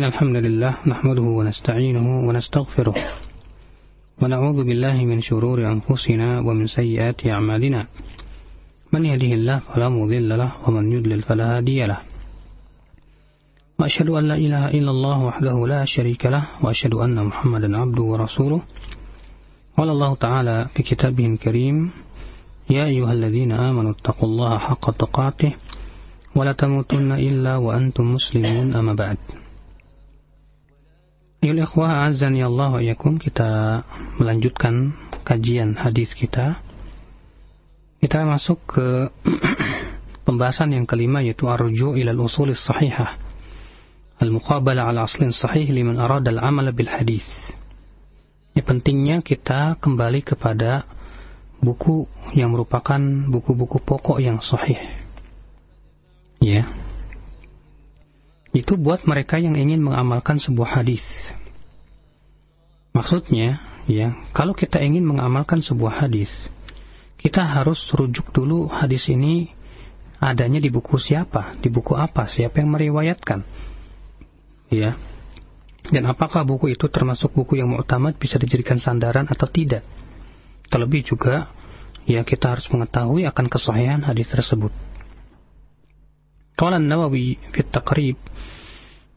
إن الحمد لله نحمده ونستعينه ونستغفره. ونعوذ بالله من شرور أنفسنا ومن سيئات أعمالنا. من يهده الله فلا مضل له ومن يضلل فلا هادي له. وأشهد أن لا إله إلا الله وحده لا شريك له وأشهد أن محمدا عبده ورسوله. قال الله تعالى في كتابه الكريم يا أيها الذين آمنوا اتقوا الله حق تقاته ولا تموتن إلا وأنتم مسلمون أما بعد. Yul ikhwah azani Allah wa kita melanjutkan kajian hadis kita. Kita masuk ke pembahasan yang kelima yaitu arju ilal usulis sahihah. Al-muqabala ala aslin sahih liman arada al-amal bil hadis. Ya, pentingnya kita kembali kepada buku yang merupakan buku-buku pokok yang sahih. Ya itu buat mereka yang ingin mengamalkan sebuah hadis. Maksudnya, ya, kalau kita ingin mengamalkan sebuah hadis, kita harus rujuk dulu hadis ini adanya di buku siapa, di buku apa, siapa yang meriwayatkan. Ya. Dan apakah buku itu termasuk buku yang muktamad bisa dijadikan sandaran atau tidak? Terlebih juga, ya kita harus mengetahui akan kesahihan hadis tersebut. Qala An-Nawawi fi Taqrib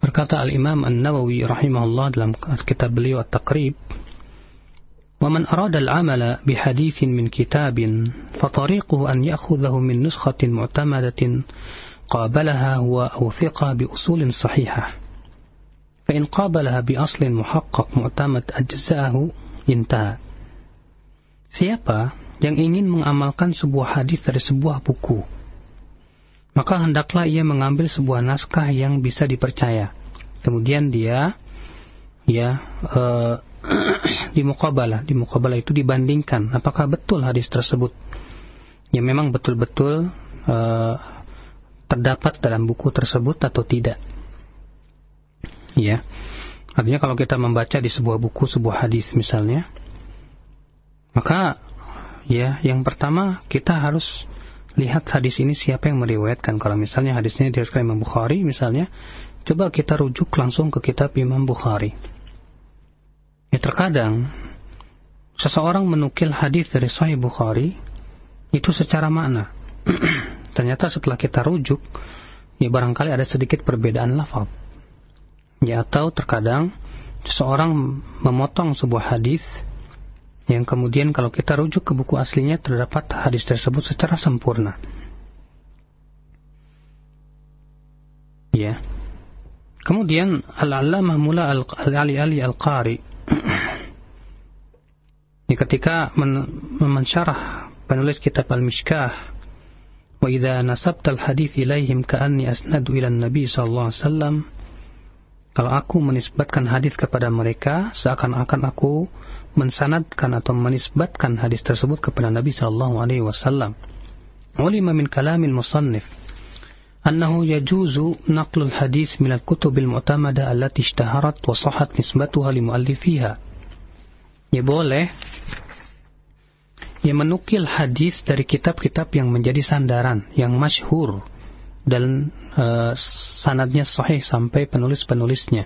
berkata Al-Imam An-Nawawi rahimahullah dalam kitab beliau At-Taqrib ومن أراد العمل بحديث من كتاب فطريقه أن يأخذه من نسخة معتمدة قابلها هو أو ثقة بأصول صحيحة فإن قابلها بأصل محقق معتمد أجزاءه انتهى Siapa yang ingin mengamalkan sebuah hadis dari sebuah buku maka hendaklah ia mengambil sebuah naskah yang bisa dipercaya. Kemudian dia ya uh, di mukabalah, di mukabalah itu dibandingkan apakah betul hadis tersebut ya memang betul-betul uh, terdapat dalam buku tersebut atau tidak. Ya. Artinya kalau kita membaca di sebuah buku sebuah hadis misalnya maka ya yang pertama kita harus lihat hadis ini siapa yang meriwayatkan. Kalau misalnya hadisnya diriwayatkan Imam Bukhari misalnya, coba kita rujuk langsung ke kitab Imam Bukhari. Ya terkadang seseorang menukil hadis dari Sahih Bukhari itu secara makna. Ternyata setelah kita rujuk, ya barangkali ada sedikit perbedaan lafaz. Ya atau terkadang seseorang memotong sebuah hadis yang kemudian kalau kita rujuk ke buku aslinya terdapat hadis tersebut secara sempurna. Ya. Kemudian Al-Allamah Mula Al-Ali Al-Qari ya, ketika men mensyarah penulis kitab Al-Mishkah wa idza nasabta al-hadits ilaihim ka'anni asnadu ila nabi sallallahu alaihi wasallam kalau aku menisbatkan hadis kepada mereka seakan-akan aku mensanadkan atau menisbatkan hadis tersebut kepada Nabi sallallahu alaihi wasallam. Ulima min kalamil musannif أنه يجوز نقل الحديث من الكتب المعتمدة التي اشتهرت وصحت نسبتها لمؤلفيها. Ya boleh ya menukil hadis dari kitab-kitab yang menjadi sandaran, yang masyhur dan uh, sanadnya sahih sampai penulis-penulisnya.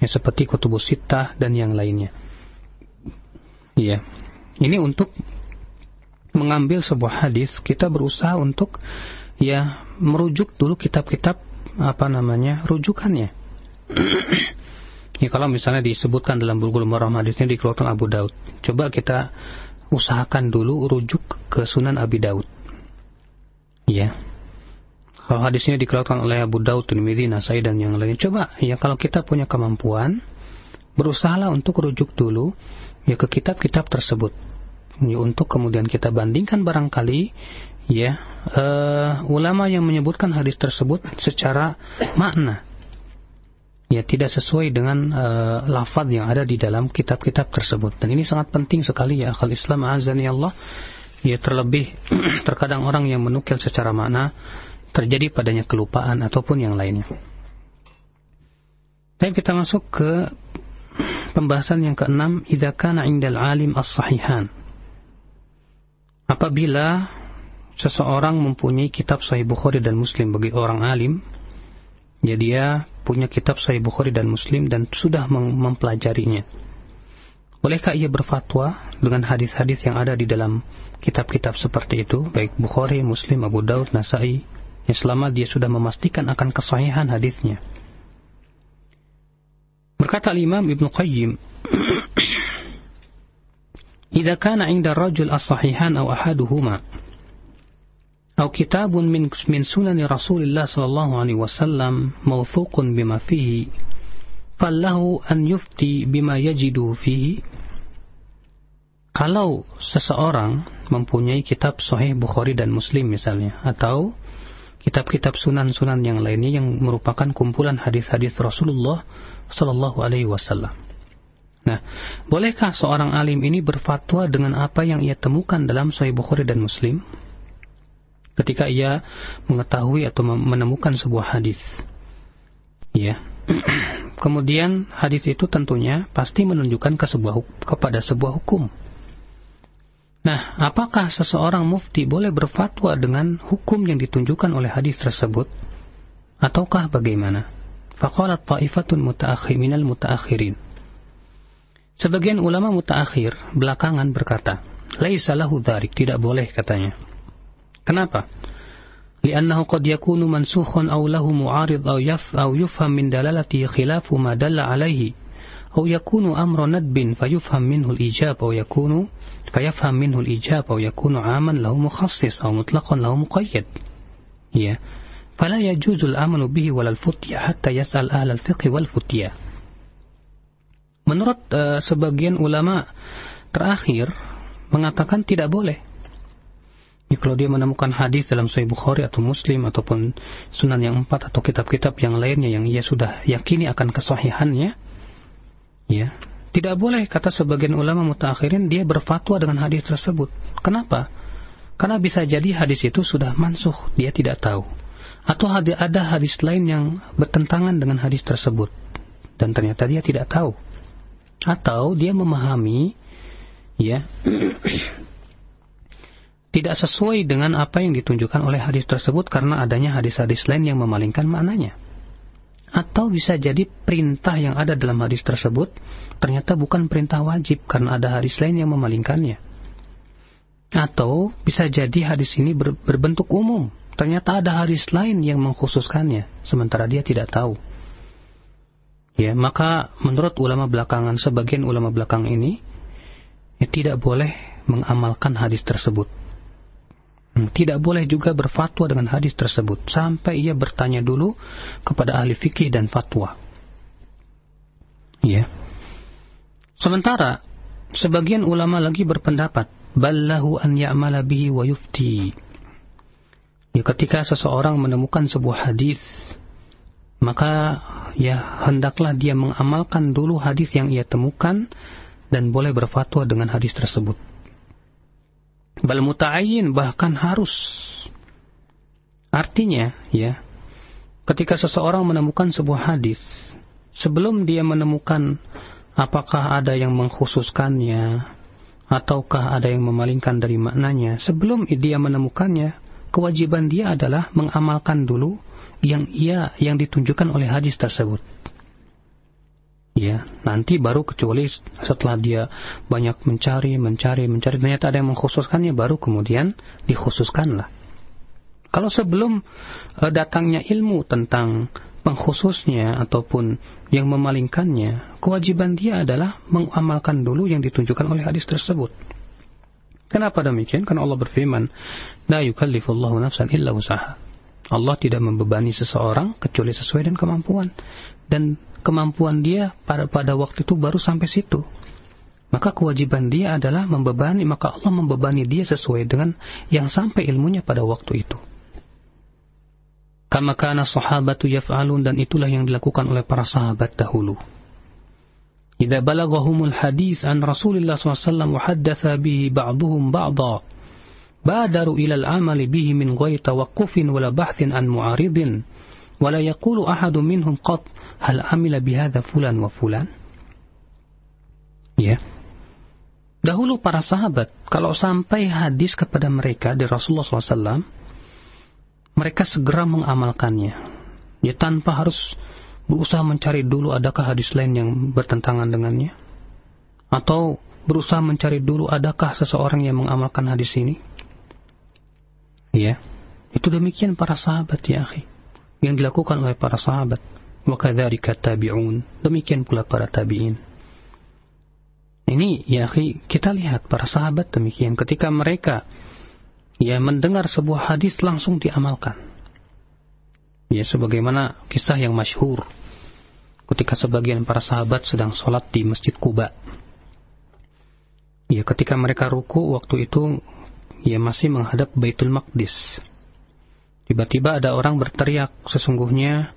Ya seperti Kutubus Sittah dan yang lainnya. Iya. Ini untuk mengambil sebuah hadis, kita berusaha untuk ya merujuk dulu kitab-kitab apa namanya rujukannya. ya kalau misalnya disebutkan dalam Bulughul Maram hadisnya dikeluarkan Abu Daud, coba kita usahakan dulu rujuk ke Sunan Abi Daud. Ya. Kalau hadisnya dikeluarkan oleh Abu Daud, Tirmidzi, Nasai dan yang lain, coba ya kalau kita punya kemampuan berusahalah untuk rujuk dulu ya ke kitab-kitab tersebut. Ya, untuk kemudian kita bandingkan barangkali ya uh, ulama yang menyebutkan hadis tersebut secara makna. Ya tidak sesuai dengan uh, lafaz yang ada di dalam kitab-kitab tersebut. Dan ini sangat penting sekali ya akal Islam azani Allah. Ya terlebih terkadang orang yang menukil secara makna terjadi padanya kelupaan ataupun yang lainnya. Baik kita masuk ke pembahasan yang keenam, idza kana 'indal alim as-sahihan. Apabila seseorang mempunyai kitab Sahih Bukhari dan Muslim bagi orang alim, Ya dia punya kitab Sahih Bukhari dan Muslim dan sudah mempelajarinya. Bolehkah ia berfatwa dengan hadis-hadis yang ada di dalam kitab-kitab seperti itu, baik Bukhari, Muslim, Abu Daud, Nasai, ya selama dia sudah memastikan akan kesahihan hadisnya. Berkata Imam Ibn Qayyim, "Jika kana 'inda rajul as-sahihan aw ahaduhuma أو كتاب من من سنن رسول الله صلى الله عليه وسلم موثوق بما فيه فله أن يفتي بما يجد فيه kalau seseorang mempunyai kitab Sahih Bukhari dan Muslim misalnya atau kitab-kitab sunan-sunan yang lainnya yang merupakan kumpulan hadis-hadis Rasulullah Sallallahu Alaihi Wasallam. Nah, bolehkah seorang alim ini berfatwa dengan apa yang ia temukan dalam Sahih Bukhari dan Muslim? Ketika ia mengetahui atau menemukan sebuah hadis, ya. Kemudian hadis itu tentunya pasti menunjukkan ke sebuah kepada sebuah hukum. Nah, apakah seseorang mufti boleh berfatwa dengan hukum yang ditunjukkan oleh hadis tersebut? Ataukah bagaimana? Faqalat ta'ifatun muta'akhiminal muta'akhirin. Sebagian ulama muta'akhir belakangan berkata, Laisa lahu dharik, tidak boleh katanya. Kenapa? Liannahu qad yakunu mansukhun aw lahu mu'arid aw yaf aw yufham min dalalati khilafu ma dalla alaihi aw yakunu amra nadbin fayufham minhu al-ijab aw yakunu فيفهم منه الإيجاب أو يكون عاما له مخصص أو مطلقا له مقيد ya فلا يجوز العمل به ولا الفتية حتى يسأل أهل الفقه والفتية menurut uh, sebagian ulama terakhir mengatakan tidak boleh ya, kalau dia menemukan hadis dalam Sahih Bukhari atau Muslim ataupun Sunan yang empat atau kitab-kitab yang lainnya yang ia sudah yakini akan kesahihannya ya tidak boleh kata sebagian ulama mutakhirin dia berfatwa dengan hadis tersebut. Kenapa? Karena bisa jadi hadis itu sudah mansuh, dia tidak tahu. Atau ada hadis lain yang bertentangan dengan hadis tersebut. Dan ternyata dia tidak tahu. Atau dia memahami ya tidak sesuai dengan apa yang ditunjukkan oleh hadis tersebut karena adanya hadis-hadis lain yang memalingkan maknanya. Atau bisa jadi perintah yang ada dalam hadis tersebut ternyata bukan perintah wajib karena ada hadis lain yang memalingkannya. Atau bisa jadi hadis ini ber, berbentuk umum. Ternyata ada hadis lain yang mengkhususkannya, sementara dia tidak tahu. Ya, maka menurut ulama belakangan, sebagian ulama belakang ini, ya, tidak boleh mengamalkan hadis tersebut. Tidak boleh juga berfatwa dengan hadis tersebut sampai ia bertanya dulu kepada ahli fikih dan fatwa. Ya. Sementara sebagian ulama lagi berpendapat ballahu an ya'mala bihi wa yufti. Ya, ketika seseorang menemukan sebuah hadis maka ya hendaklah dia mengamalkan dulu hadis yang ia temukan dan boleh berfatwa dengan hadis tersebut. Bal muta'ayyin bahkan harus. Artinya, ya, ketika seseorang menemukan sebuah hadis, sebelum dia menemukan apakah ada yang mengkhususkannya, ataukah ada yang memalingkan dari maknanya, sebelum dia menemukannya, kewajiban dia adalah mengamalkan dulu yang ia yang ditunjukkan oleh hadis tersebut ya nanti baru kecuali setelah dia banyak mencari mencari mencari ternyata ada yang mengkhususkannya baru kemudian dikhususkanlah. Kalau sebelum uh, datangnya ilmu tentang pengkhususnya ataupun yang memalingkannya kewajiban dia adalah mengamalkan dulu yang ditunjukkan oleh hadis tersebut. Kenapa demikian? Karena Allah berfirman la yukallifullahu nafsan illa usaha Allah tidak membebani seseorang kecuali sesuai dengan kemampuan. Dan kemampuan dia pada pada waktu itu baru sampai situ. Maka kewajiban dia adalah membebani, maka Allah membebani dia sesuai dengan yang sampai ilmunya pada waktu itu. Kama kana sahabatu yaf'alun dan itulah yang dilakukan oleh para sahabat dahulu. Idza balaghahumul hadis an Rasulillah SAW wa haddatha bihi ba'dhum ba'dha badaru ila al-amali bihi min ghairi tawaqqufin wala bahthin an mu'aridin wala yaqulu ahadun minhum qat hal amila bihadza fulan wa fulan ya dahulu para sahabat kalau sampai hadis kepada mereka dari Rasulullah SAW mereka segera mengamalkannya Ya tanpa harus berusaha mencari dulu adakah hadis lain yang bertentangan dengannya atau berusaha mencari dulu adakah seseorang yang mengamalkan hadis ini. Ya. Itu demikian para sahabat ya. Yang dilakukan oleh para sahabat. Wa kadzalika tabi'un. Demikian pula para tabi'in. Ini ya akhi, kita lihat para sahabat demikian ketika mereka ya mendengar sebuah hadis langsung diamalkan. Ya sebagaimana kisah yang masyhur ketika sebagian para sahabat sedang sholat di Masjid Kuba. Ya ketika mereka ruku waktu itu ya masih menghadap Baitul Maqdis. Tiba-tiba ada orang berteriak sesungguhnya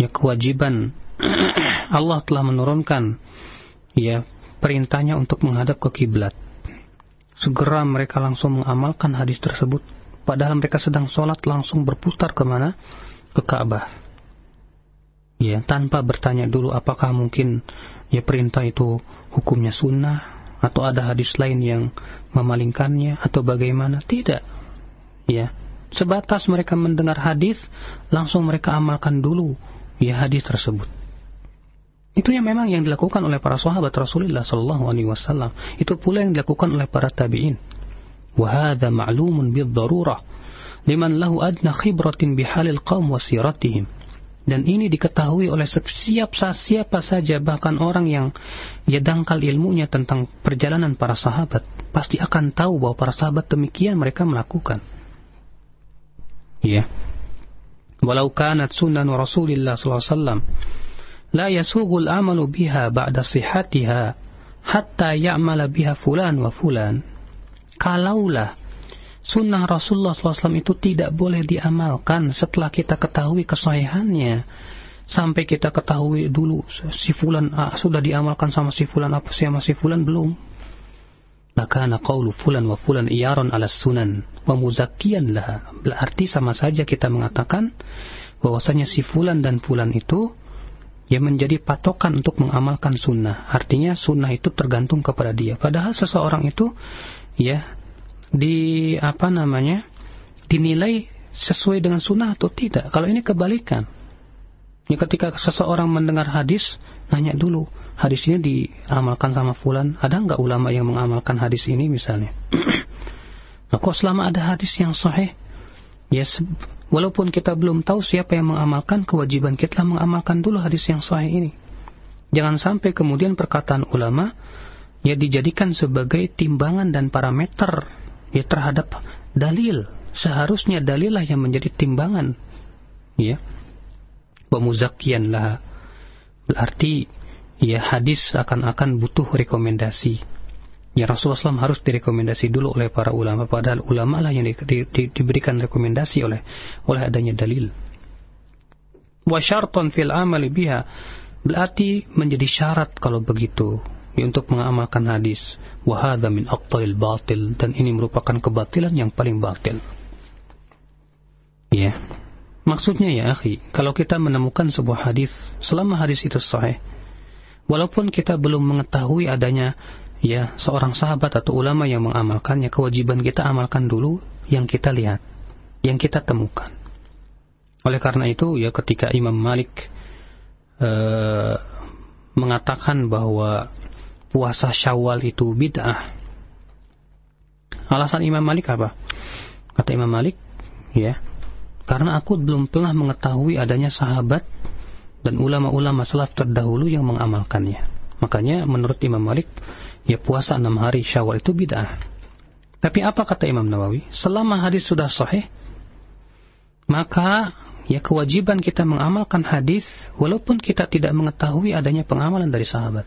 ya kewajiban Allah telah menurunkan ya perintahnya untuk menghadap ke kiblat. Segera mereka langsung mengamalkan hadis tersebut. Padahal mereka sedang sholat langsung berputar ke mana? Ke Ka'bah. Ya, tanpa bertanya dulu apakah mungkin ya perintah itu hukumnya sunnah atau ada hadis lain yang memalingkannya atau bagaimana? Tidak. Ya, sebatas mereka mendengar hadis langsung mereka amalkan dulu ya hadis tersebut. Itu yang memang yang dilakukan oleh para sahabat Rasulullah sallallahu alaihi wasallam. Itu pula yang dilakukan oleh para tabi'in. Wa hadha ma'lumun bid-darurah liman lahu adna khibratin bihalil qaum wa siratihim. Dan ini diketahui oleh setiap siapa saja bahkan orang yang ya dangkal ilmunya tentang perjalanan para sahabat pasti akan tahu bahwa para sahabat demikian mereka melakukan. Ya walau kanat sunan Rasulullah SAW, alaihi wasallam la yasugul amalu biha ba'da sihatiha hatta ya'mala biha fulan wa fulan. Kalaulah sunnah Rasulullah SAW itu tidak boleh diamalkan setelah kita ketahui kesahihannya sampai kita ketahui dulu si fulan ah, sudah diamalkan sama si fulan apa sih sama si fulan belum. Lakana qawlu fulan wa fulan iyaron ala sunan wa muzakkiyan laha. Berarti sama saja kita mengatakan bahwasanya si fulan dan fulan itu yang menjadi patokan untuk mengamalkan sunnah. Artinya sunnah itu tergantung kepada dia. Padahal seseorang itu ya di apa namanya dinilai sesuai dengan sunnah atau tidak. Kalau ini kebalikan. Ya, ketika seseorang mendengar hadis, nanya dulu, hadis ini diamalkan sama fulan, ada nggak ulama yang mengamalkan hadis ini misalnya? nah, kok selama ada hadis yang sahih, ya Walaupun kita belum tahu siapa yang mengamalkan, kewajiban kita mengamalkan dulu hadis yang sahih ini. Jangan sampai kemudian perkataan ulama ya dijadikan sebagai timbangan dan parameter ya terhadap dalil. Seharusnya dalilah yang menjadi timbangan. Ya. Pemuzakian lah. Berarti ya hadis akan-akan butuh rekomendasi Ya Rasulullah SAW harus direkomendasi dulu oleh para ulama, padahal ulama lah yang di, di, di, diberikan rekomendasi oleh oleh adanya dalil. Wa syarton fil amali biha berarti menjadi syarat kalau begitu ya, untuk mengamalkan hadis. Wa hadha min aqtalil batil dan ini merupakan kebatilan yang paling batil. Ya. Maksudnya ya akhi, kalau kita menemukan sebuah hadis, selama hadis itu sahih, walaupun kita belum mengetahui adanya ya seorang sahabat atau ulama yang mengamalkannya kewajiban kita amalkan dulu yang kita lihat yang kita temukan. Oleh karena itu ya ketika Imam Malik uh, mengatakan bahwa puasa Syawal itu bid'ah alasan Imam Malik apa? Kata Imam Malik ya karena aku belum pernah mengetahui adanya sahabat dan ulama-ulama salaf terdahulu yang mengamalkannya makanya menurut Imam Malik ya puasa enam hari syawal itu bid'ah. Tapi apa kata Imam Nawawi? Selama hadis sudah sahih, maka ya kewajiban kita mengamalkan hadis walaupun kita tidak mengetahui adanya pengamalan dari sahabat.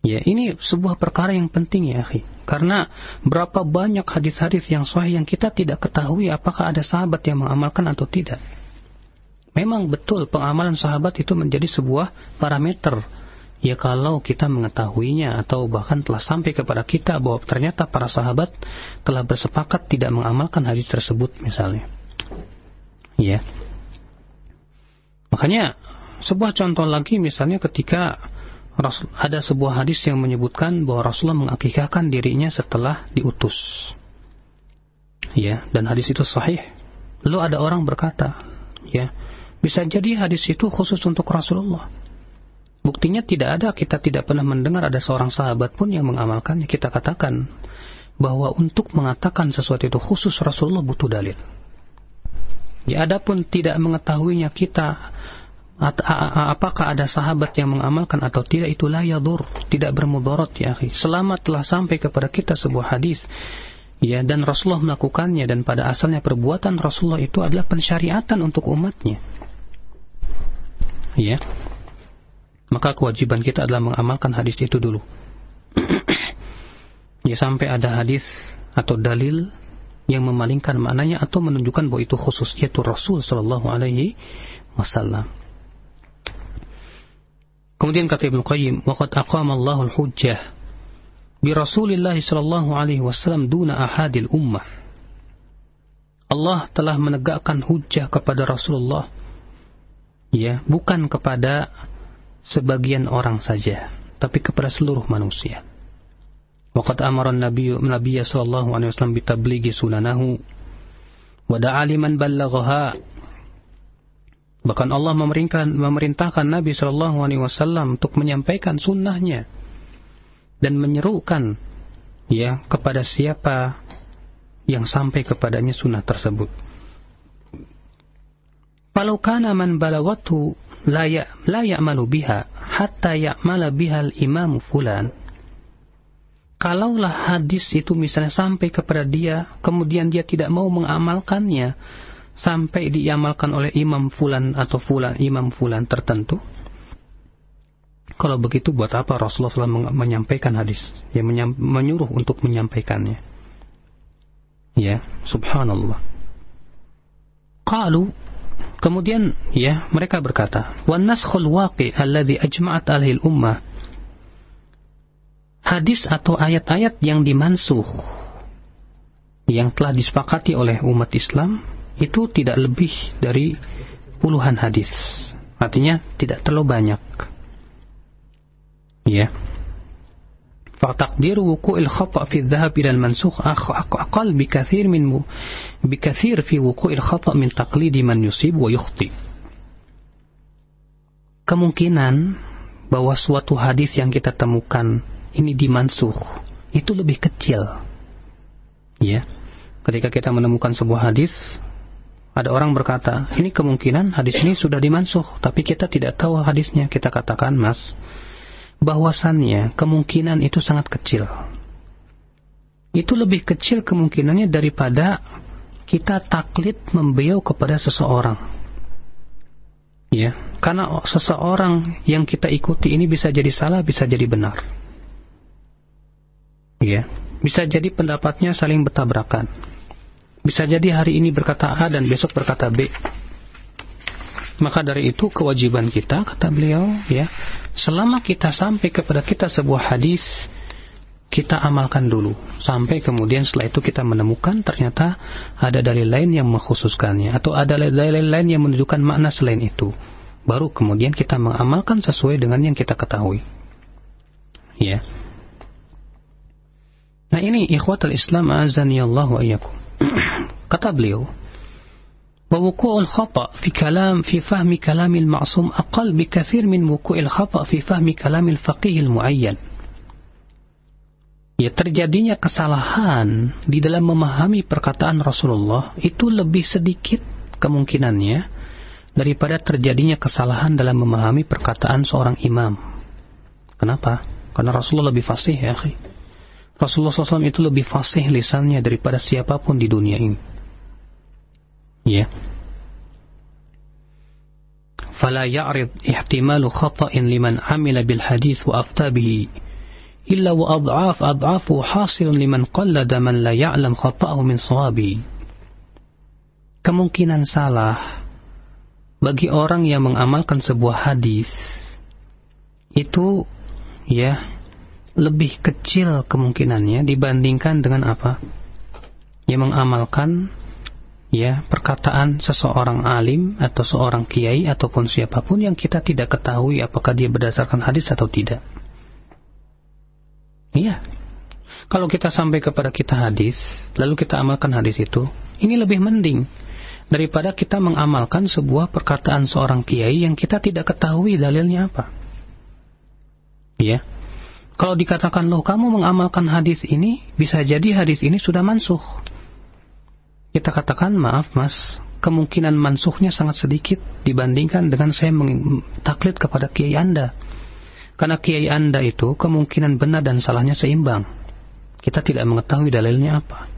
Ya, ini sebuah perkara yang penting ya, akhi. Karena berapa banyak hadis-hadis yang sahih yang kita tidak ketahui apakah ada sahabat yang mengamalkan atau tidak. Memang betul pengamalan sahabat itu menjadi sebuah parameter ya kalau kita mengetahuinya atau bahkan telah sampai kepada kita bahwa ternyata para sahabat telah bersepakat tidak mengamalkan hadis tersebut misalnya. Ya. Makanya sebuah contoh lagi misalnya ketika ada sebuah hadis yang menyebutkan bahwa Rasulullah mengakikahkan dirinya setelah diutus. Ya, dan hadis itu sahih. Lalu ada orang berkata, ya, Bisa jadi hadis itu khusus untuk Rasulullah. Buktinya tidak ada, kita tidak pernah mendengar ada seorang sahabat pun yang mengamalkannya. Kita katakan bahwa untuk mengatakan sesuatu itu khusus Rasulullah butuh dalil. Ya, adapun tidak mengetahuinya kita apakah ada sahabat yang mengamalkan atau tidak itulah yadur, tidak bermudarat ya akhi. Selama telah sampai kepada kita sebuah hadis ya dan Rasulullah melakukannya dan pada asalnya perbuatan Rasulullah itu adalah pensyariatan untuk umatnya. Ya maka kewajiban kita adalah mengamalkan hadis itu dulu. ya sampai ada hadis atau dalil yang memalingkan maknanya atau menunjukkan bahwa itu khusus yaitu Rasul Shallallahu Alaihi Wasallam. Kemudian kata Ibnu Qayyim, "Waqad aqama Allahul hujjah bi Rasulillah sallallahu alaihi wasallam duna ahadil ummah." Allah telah menegakkan hujjah kepada Rasulullah ya, bukan kepada sebagian orang saja, tapi kepada seluruh manusia. Waqad amara Nabi Nabi sallallahu alaihi wasallam bitablighi sunanahu wa da'a liman ballaghaha. Bahkan Allah memerintahkan, memerintahkan Nabi sallallahu alaihi wasallam untuk menyampaikan sunnahnya dan menyerukan ya kepada siapa yang sampai kepadanya sunnah tersebut. Kalau kana man balagatu la ya la ya'malu biha hatta ya'mala bihal imam fulan. Kalaulah hadis itu misalnya sampai kepada dia kemudian dia tidak mau mengamalkannya sampai diamalkan oleh imam fulan atau fulan imam fulan tertentu. Kalau begitu buat apa Rasulullah menyampaikan hadis? Yang menyuruh untuk menyampaikannya. Ya subhanallah. Qalu Kemudian ya mereka berkata, "Wan naskhul waqi alladhi ajma'at alaihi ummah." Hadis atau ayat-ayat yang dimansuh yang telah disepakati oleh umat Islam itu tidak lebih dari puluhan hadis. Artinya tidak terlalu banyak. Ya. فتقدير وقوع الخطأ في الذهب إلى المنسوخ أقل بكثير من بكثير في وقوع الخطأ من تقليد من يصيب ويخطئ kemungkinan bahwa suatu hadis yang kita temukan ini dimansuh itu lebih kecil ya ketika kita menemukan sebuah hadis ada orang berkata ini kemungkinan hadis ini sudah dimansuh tapi kita tidak tahu hadisnya kita katakan mas bahwasannya kemungkinan itu sangat kecil. Itu lebih kecil kemungkinannya daripada kita taklid membeliau kepada seseorang. Ya, karena seseorang yang kita ikuti ini bisa jadi salah, bisa jadi benar. Ya, bisa jadi pendapatnya saling bertabrakan. Bisa jadi hari ini berkata A dan besok berkata B. Maka dari itu kewajiban kita kata beliau ya, selama kita sampai kepada kita sebuah hadis kita amalkan dulu sampai kemudian setelah itu kita menemukan ternyata ada dalil lain yang mengkhususkannya atau ada dalil lain yang menunjukkan makna selain itu. Baru kemudian kita mengamalkan sesuai dengan yang kita ketahui. Ya. Nah ini ikhwatul Islam azani Allah wa Kata beliau, ووقوع الخطأ في كلام في فهم كلام المعصوم أقل بكثير من وقوع الخطأ في فهم كلام الفقيه المعين Ya terjadinya kesalahan di dalam memahami perkataan Rasulullah itu lebih sedikit kemungkinannya daripada terjadinya kesalahan dalam memahami perkataan seorang imam. Kenapa? Karena Rasulullah lebih fasih ya. Rasulullah SAW itu lebih fasih lisannya daripada siapapun di dunia ini. ya. Fala ya'rid ihtimalu khata'in liman amila bil hadis wa afta illa wa ad'af ad'afu hasilun liman qallada man la ya'lam khata'ahu min sawabi. Kemungkinan salah bagi orang yang mengamalkan sebuah hadis itu ya lebih kecil kemungkinannya dibandingkan dengan apa? Yang mengamalkan ya perkataan seseorang alim atau seorang kiai ataupun siapa pun yang kita tidak ketahui apakah dia berdasarkan hadis atau tidak. Iya. Kalau kita sampai kepada kita hadis, lalu kita amalkan hadis itu, ini lebih mending daripada kita mengamalkan sebuah perkataan seorang kiai yang kita tidak ketahui dalilnya apa. Ya. Kalau dikatakan loh kamu mengamalkan hadis ini, bisa jadi hadis ini sudah mansuh. Kita katakan maaf mas, kemungkinan mansuhnya sangat sedikit dibandingkan dengan saya taklid kepada kiai anda. Karena kiai anda itu kemungkinan benar dan salahnya seimbang. Kita tidak mengetahui dalilnya apa.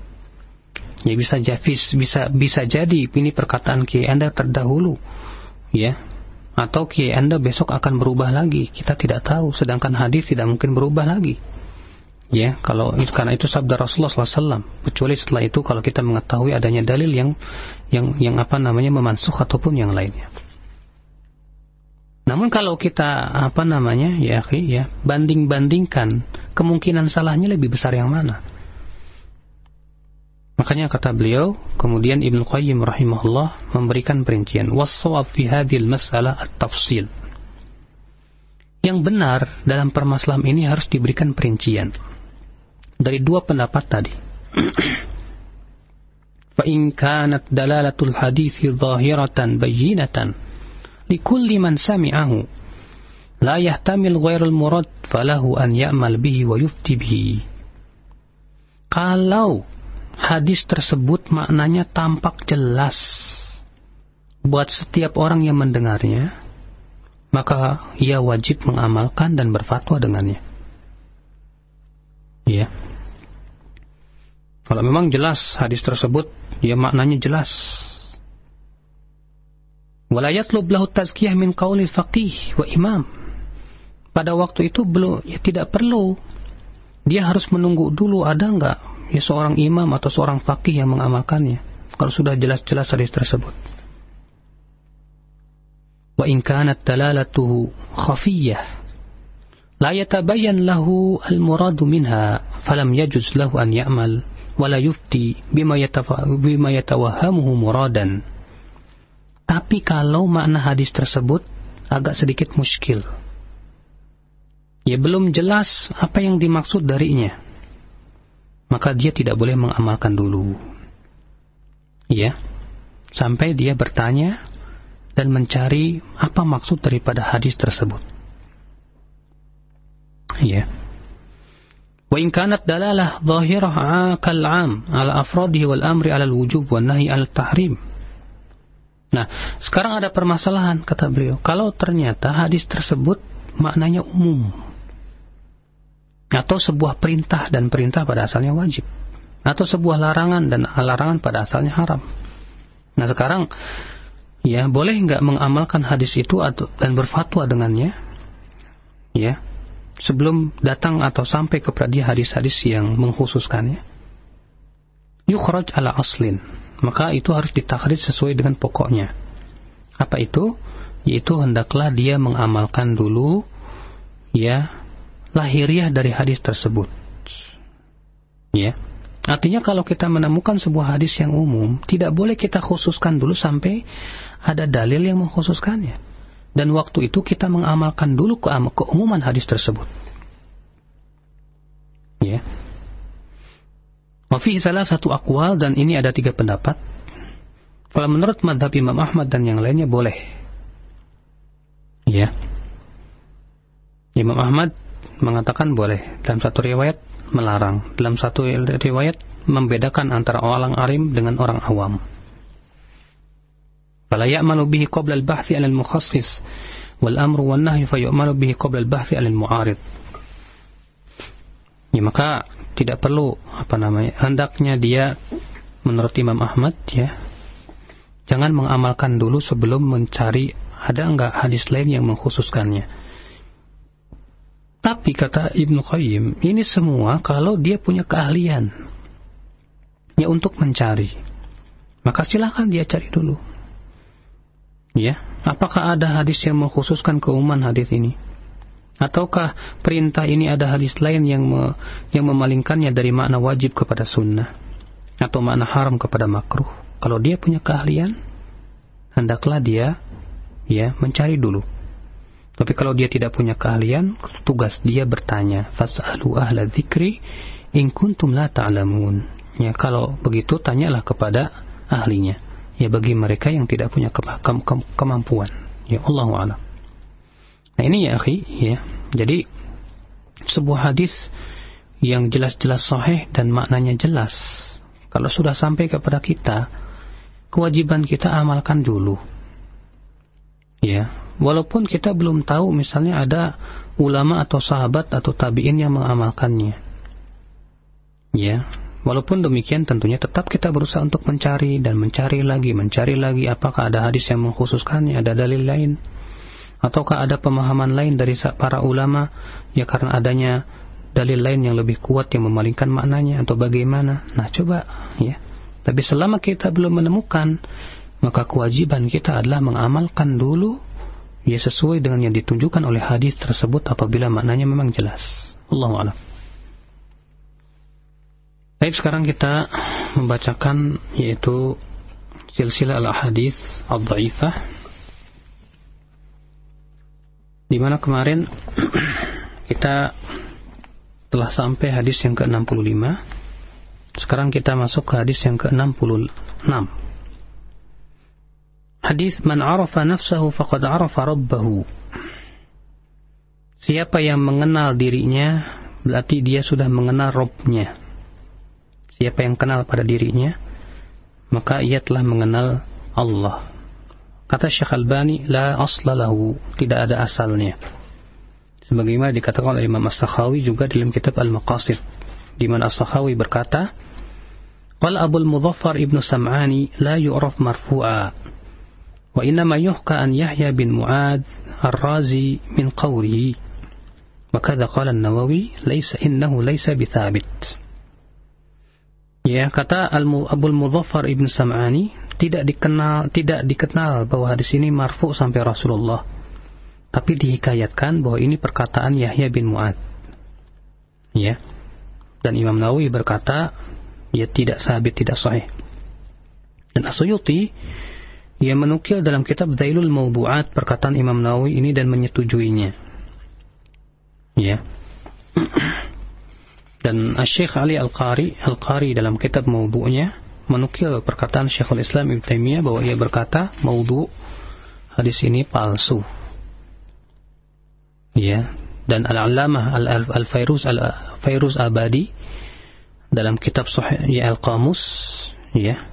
Ya bisa jafis, bisa bisa jadi ini perkataan kiai anda terdahulu, ya atau kiai Anda besok akan berubah lagi. Kita tidak tahu, sedangkan hadis tidak mungkin berubah lagi. Ya, kalau karena itu sabda Rasulullah SAW. Kecuali setelah itu kalau kita mengetahui adanya dalil yang yang yang apa namanya memansuh ataupun yang lainnya. Namun kalau kita apa namanya ya ya banding-bandingkan kemungkinan salahnya lebih besar yang mana? Makanya kata beliau, kemudian Ibnu Qayyim rahimahullah memberikan perincian. Wassawab fi hadhil mas'alah at-tafsil. Yang benar dalam permasalahan ini harus diberikan perincian. Dari dua pendapat tadi. Fa in kanat dalalatul hadis zahiratan bayyinatan likulli man sami'ahu la yahtamil ghairul murad falahu an ya'mal bihi wa yufti bihi. Kalau hadis tersebut maknanya tampak jelas buat setiap orang yang mendengarnya, maka ia wajib mengamalkan dan berfatwa dengannya. Ya. Kalau memang jelas hadis tersebut, ya maknanya jelas. Wala yatlub lahu tazkiyah min qawli faqih wa imam. Pada waktu itu belum ya tidak perlu dia harus menunggu dulu ada enggak ya seorang imam atau seorang fakih yang mengamalkannya kalau sudah jelas-jelas hadis tersebut wa in kanat dalalatuhu khafiyah la yatabayyan lahu al-muradu minha falam yajuz lahu an ya'mal wala yufti bima, bima yatawahamuhu muradan tapi kalau makna hadis tersebut agak sedikit muskil ya belum jelas apa yang dimaksud darinya maka dia tidak boleh mengamalkan dulu. Ya, sampai dia bertanya dan mencari apa maksud daripada hadis tersebut. Ya. Zahirah kal 'am ala afradihi wal amri ala al-wujub wan nahi al tahrim. Nah, sekarang ada permasalahan kata beliau. Kalau ternyata hadis tersebut maknanya umum, atau sebuah perintah dan perintah pada asalnya wajib atau sebuah larangan dan larangan pada asalnya haram. Nah sekarang ya boleh nggak mengamalkan hadis itu atau dan berfatwa dengannya ya sebelum datang atau sampai kepada dia hadis-hadis yang mengkhususkannya yukhraj ala aslin maka itu harus ditakrir sesuai dengan pokoknya apa itu yaitu hendaklah dia mengamalkan dulu ya lahiriah dari hadis tersebut. Ya. Artinya kalau kita menemukan sebuah hadis yang umum, tidak boleh kita khususkan dulu sampai ada dalil yang mengkhususkannya. Dan waktu itu kita mengamalkan dulu ke keumuman hadis tersebut. Ya. Wafi salah satu akwal dan ini ada tiga pendapat. Kalau menurut madhab Imam Ahmad dan yang lainnya boleh. Ya. Imam Ahmad mengatakan boleh. Dalam satu riwayat melarang. Dalam satu riwayat membedakan antara orang alim dengan orang awam. Qabla al-bahthi 'ala al-mukhassis wal amru wan nahyi fa yu'malu bihi qabla al-bahthi 'ala al-mu'arid. Ya maka tidak perlu apa namanya hendaknya dia menurut Imam Ahmad ya jangan mengamalkan dulu sebelum mencari ada enggak hadis lain yang mengkhususkannya tapi kata Ibnu Qayyim, ini semua kalau dia punya keahlian ya untuk mencari. Maka silahkan dia cari dulu. Ya, apakah ada hadis yang mengkhususkan keumuman hadis ini? Ataukah perintah ini ada hadis lain yang me, yang memalingkannya dari makna wajib kepada sunnah atau makna haram kepada makruh? Kalau dia punya keahlian, hendaklah dia ya mencari dulu. Tapi kalau dia tidak punya keahlian, tugas dia bertanya, fas'alu ahla dzikri in kuntum la ta'lamun. Ya, kalau begitu tanyalah kepada ahlinya. Ya bagi mereka yang tidak punya ke ke ke kemampuan. Ya Allah a'lam. Nah ini ya akhi, ya. Jadi sebuah hadis yang jelas-jelas sahih dan maknanya jelas. Kalau sudah sampai kepada kita, kewajiban kita amalkan dulu. Ya, walaupun kita belum tahu misalnya ada ulama atau sahabat atau tabi'in yang mengamalkannya. Ya, walaupun demikian tentunya tetap kita berusaha untuk mencari dan mencari lagi, mencari lagi apakah ada hadis yang mengkhususkannya, ada dalil lain ataukah ada pemahaman lain dari para ulama ya karena adanya dalil lain yang lebih kuat yang memalingkan maknanya atau bagaimana. Nah, coba ya. Tapi selama kita belum menemukan, maka kewajiban kita adalah mengamalkan dulu ya sesuai dengan yang ditunjukkan oleh hadis tersebut apabila maknanya memang jelas. Allahu a'lam. Baik, sekarang kita membacakan yaitu silsilah al-hadis al-dhaifah di mana kemarin kita telah sampai hadis yang ke-65. Sekarang kita masuk ke hadis yang ke-66. Hadis man arafa nafsahu faqad arafa rabbahu. Siapa yang mengenal dirinya berarti dia sudah mengenal Robnya. Siapa yang kenal pada dirinya maka ia telah mengenal Allah. Kata Syekh Albani, la asla lahu, tidak ada asalnya. Sebagaimana dikatakan oleh Imam As-Sakhawi juga dalam kitab Al-Maqasid di mana As-Sakhawi berkata Qala Abu Al-Mudhaffar Ibnu Sam'ani la yu'raf marfu'a wa innama yuhka an Yahya bin Mu'ad Ar-Razi min qawlihi. Wa kadha qala An-Nawawi laysa innahu laysa Ya kata Abu Al-Mudhaffar Ibnu Sam'ani tidak dikenal tidak dikenal bahwa hadis ini marfu sampai Rasulullah tapi dihikayatkan bahwa ini perkataan Yahya bin Mu'ad. Ya. Dan Imam Nawawi berkata, ya tidak sabit, tidak sahih. Dan Asyuyuti, ia menukil dalam kitab Zailul Mawdu'at perkataan Imam Nawawi ini dan menyetujuinya. Ya. Dan Syekh Ali Al-Qari, Al-Qari dalam kitab Mawdu'nya menukil perkataan Syekhul Islam Ibn Taimiyah bahwa ia berkata, Mawdu' hadis ini palsu. Ya. Dan al-allamah al-fairuz al-fairuz abadi dalam kitab sahih ya al-qamus ya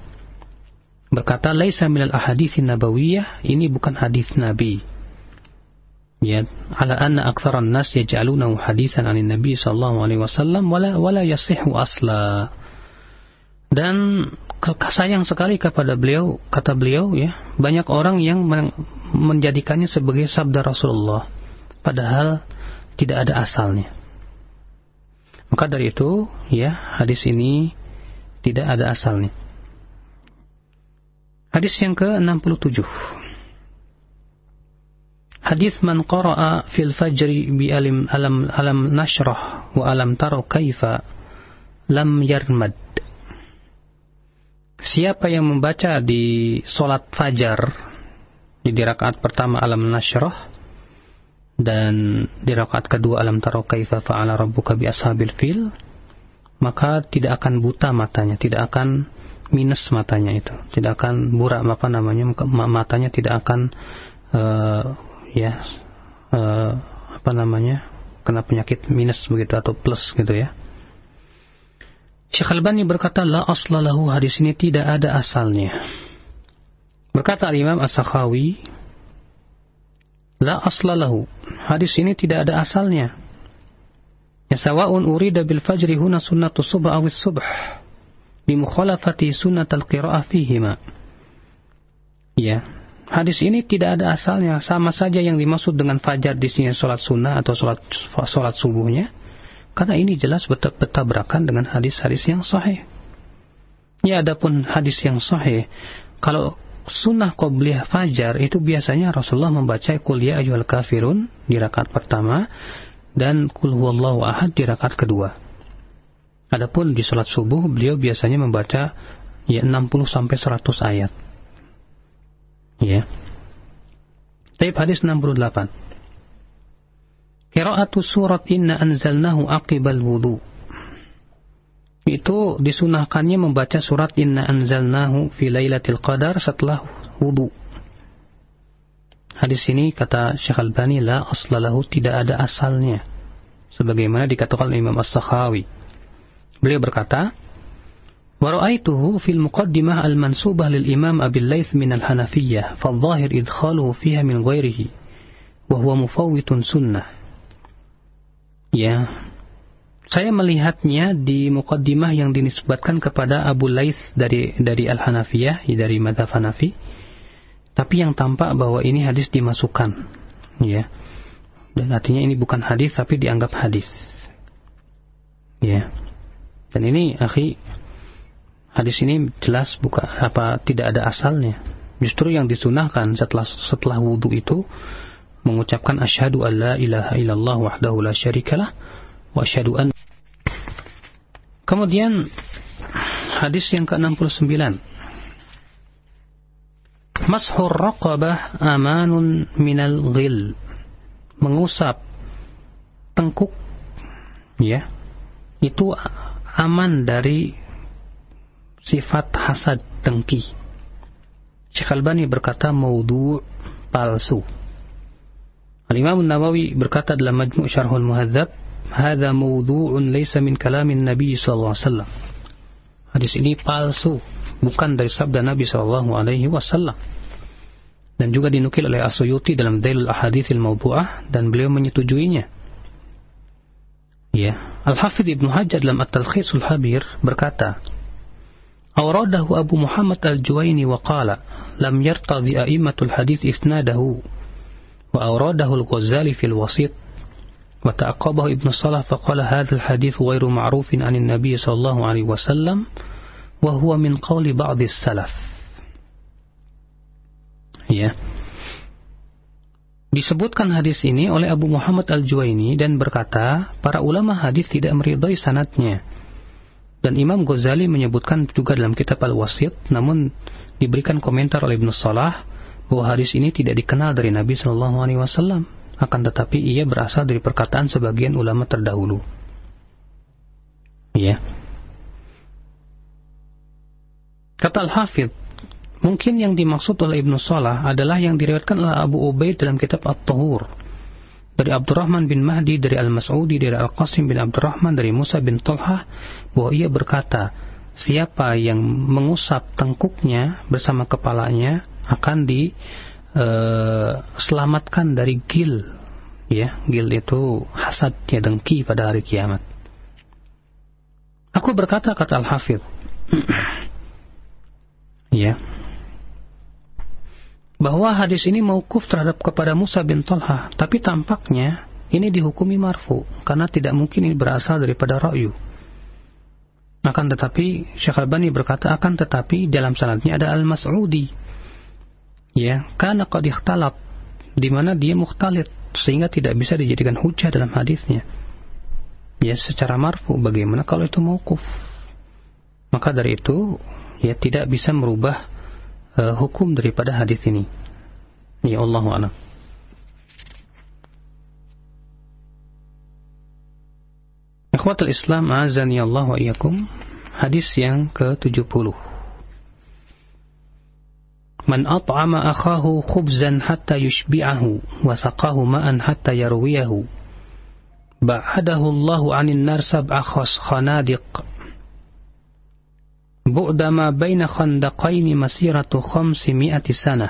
berkata laisa minal ahaditsin nabawiyah. Ini bukan hadis nabi ya ala anna aktsaran nas yaj'alunahu hadisan 'anil nabi sallallahu alaihi wasallam wala wala yasihhu asla dan sayang sekali kepada beliau kata beliau ya banyak orang yang menjadikannya sebagai sabda Rasulullah padahal tidak ada asalnya. Maka dari itu, ya, hadis ini tidak ada asalnya. Hadis yang ke-67. Hadis man qara'a fil fajri bi alim alam alam nashrah wa alam taro kaifa lam yarmad. Siapa yang membaca di solat fajar di rakaat pertama alam nashrah dan di rakaat kedua alam taro kaifa fa'ala rabbuka bi ashabil fil maka tidak akan buta matanya tidak akan minus matanya itu tidak akan burak apa namanya matanya tidak akan uh, ya uh, apa namanya kena penyakit minus begitu atau plus gitu ya Syekh Albani berkata la aslalahu hadis ini tidak ada asalnya berkata Imam As-Sakhawi la aslalahu. Hadis ini tidak ada asalnya. Ya sawa'un urida bil fajri huna sunnatu subh awis subh bi mukhalafati sunnat al qira'ah fihima. Ya, hadis ini tidak ada asalnya, sama saja yang dimaksud dengan fajar di sini salat sunnah atau salat salat subuhnya. Karena ini jelas bertabrakan dengan hadis-hadis yang sahih. Ya, adapun hadis yang sahih, kalau sunnah qobliyah fajar itu biasanya Rasulullah membaca kul ya ayyuhal kafirun di rakaat pertama dan kul huwallahu ahad di rakaat kedua. Adapun di salat subuh beliau biasanya membaca ya 60 sampai 100 ayat. Ya. Taib hadis 68. Qira'atu surat inna anzalnahu aqibal wudu. itu disunahkannya membaca surat Inna anzalnahu fi lailatul qadar setelah wudu. Hadis ini kata Syekh Al-Bani la aslalahu tidak ada asalnya. Sebagaimana dikatakan Imam As-Sakhawi. Beliau berkata, ورأيته في المقدمة المنسوبة للإمام أبي الليث من الحنفية فالظاهر إدخاله فيها من غيره وهو مفوت سنة ya saya melihatnya di mukaddimah yang dinisbatkan kepada Abu Lais dari dari Al-Hanafiyah, dari Madhab Hanafi. Tapi yang tampak bahwa ini hadis dimasukkan, ya. Dan artinya ini bukan hadis tapi dianggap hadis. Ya. Dan ini akhi hadis ini jelas buka apa tidak ada asalnya. Justru yang disunahkan setelah setelah wudhu itu mengucapkan asyhadu alla ilaha illallah wahdahu la syarikalah wa asyhadu an Kemudian hadis yang ke-69. Mashur raqabah amanun minal ghil. Mengusap tengkuk ya. Itu aman dari sifat hasad dengki. Syekh Albani berkata maudhu palsu. Al-Imam Nawawi berkata dalam Majmu' Syarhul Muhadzab Hada mawdu'un laysa min kalamin Nabi sallallahu alaihi wasallam. Hadis ini palsu, bukan dari sabda Nabi sallallahu alaihi wasallam. Dan juga dinukil oleh Asyuyuti dalam Dailul Ahadithil Mawdu'ah dan beliau menyetujuinya. Ya, Al-Hafidh Ibnu Hajar dalam At-Talkhisul Habir berkata, Awradahu Abu Muhammad Al-Juwaini wa qala, lam yartadi a'immatul hadith isnadahu wa awradahu Al-Ghazali fil wasit وتعقبه ابن الصلاح فقال هذا الحديث غير معروف عن النبي صلى الله عليه وسلم وهو من قول بعض السلف ya Disebutkan hadis ini oleh Abu Muhammad Al-Juwaini dan berkata, para ulama hadis tidak meridai sanatnya. Dan Imam Ghazali menyebutkan juga dalam kitab Al-Wasit, namun diberikan komentar oleh Ibn Salah bahwa hadis ini tidak dikenal dari Nabi Shallallahu Alaihi Wasallam akan tetapi ia berasal dari perkataan sebagian ulama terdahulu. Ya. Kata Al-Hafidh, mungkin yang dimaksud oleh Ibnu Salah adalah yang diriwayatkan oleh Abu Ubaid dalam kitab At-Tahur. Dari Abdurrahman bin Mahdi, dari Al-Mas'udi, dari Al-Qasim bin Abdurrahman, dari Musa bin Talha, bahwa ia berkata, siapa yang mengusap tengkuknya bersama kepalanya akan di uh, selamatkan dari gil. Ya gil itu hasad ya dengki pada hari kiamat. Aku berkata kata al-hafidh. Ya. Bahwa hadis ini mauquf terhadap kepada Musa bin Talha tapi tampaknya ini dihukumi marfu karena tidak mungkin ini berasal daripada ra'yu akan tetapi Syekh Al-Bani berkata akan tetapi dalam sanadnya ada Al-Mas'udi. Ya karena qad ikhtalat di mana dia mukhtalit sehingga tidak bisa dijadikan hujah dalam hadisnya. Ya secara marfu bagaimana kalau itu mauquf? Maka dari itu ya tidak bisa merubah uh, hukum daripada hadis ini. Ya Allah a'lam Ikhwatul Islam azani Allah wa iyyakum hadis yang ke-70 من أطعم أخاه خبزا حتى يشبعه وسقاه ماء حتى يرويه بعده الله عن النار سبع خنادق بعد ما بين خندقين مسيرة خمسمائة سنة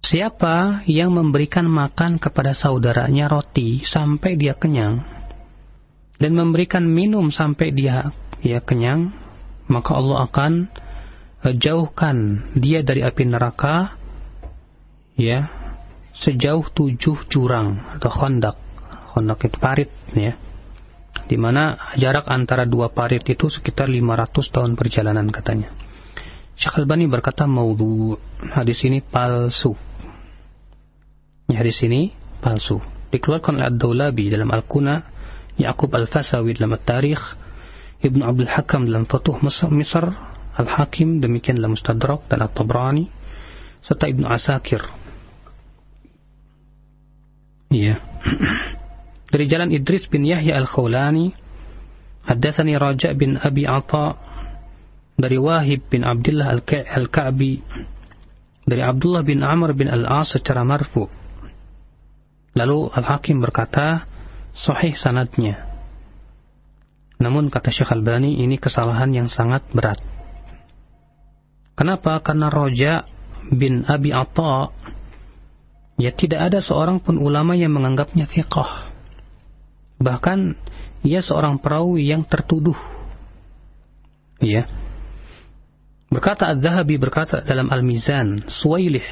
Siapa yang memberikan makan kepada saudaranya roti sampai dia kenyang? Dan memberikan minum sampai dia dia kenyang, maka Allah akan jauhkan dia dari api neraka ya sejauh tujuh jurang atau kondak kondak itu parit ya. Di mana jarak antara dua parit itu sekitar 500 tahun perjalanan katanya. Syekh Albani berkata maudhu hadis ini palsu ya, hadis ini palsu dikeluarkan oleh Ad-Dawlabi dalam Al-Kuna Yaqub Al-Fasawi dalam At-Tarikh Ibnu Abdul Hakam dalam Futuh Misr Al-Hakim, demikian dalam Mustadrak dan At-Tabrani, serta Ibnu Asakir. Iya. Dari jalan Idris bin Yahya Al-Khawlani, Haddatsani Raja bin Abi Atha dari Wahib bin Abdullah Al-Ka'bi dari Abdullah bin Amr bin Al-As secara marfu. Lalu Al-Hakim berkata, sahih sanadnya. Namun kata Syekh Albani ini kesalahan yang sangat berat. Kenapa? Karena Roja bin Abi Atta ya tidak ada seorang pun ulama yang menganggapnya thiqah. Bahkan ia seorang perawi yang tertuduh. Ya. Berkata Az-Zahabi berkata dalam Al-Mizan, Suwailih.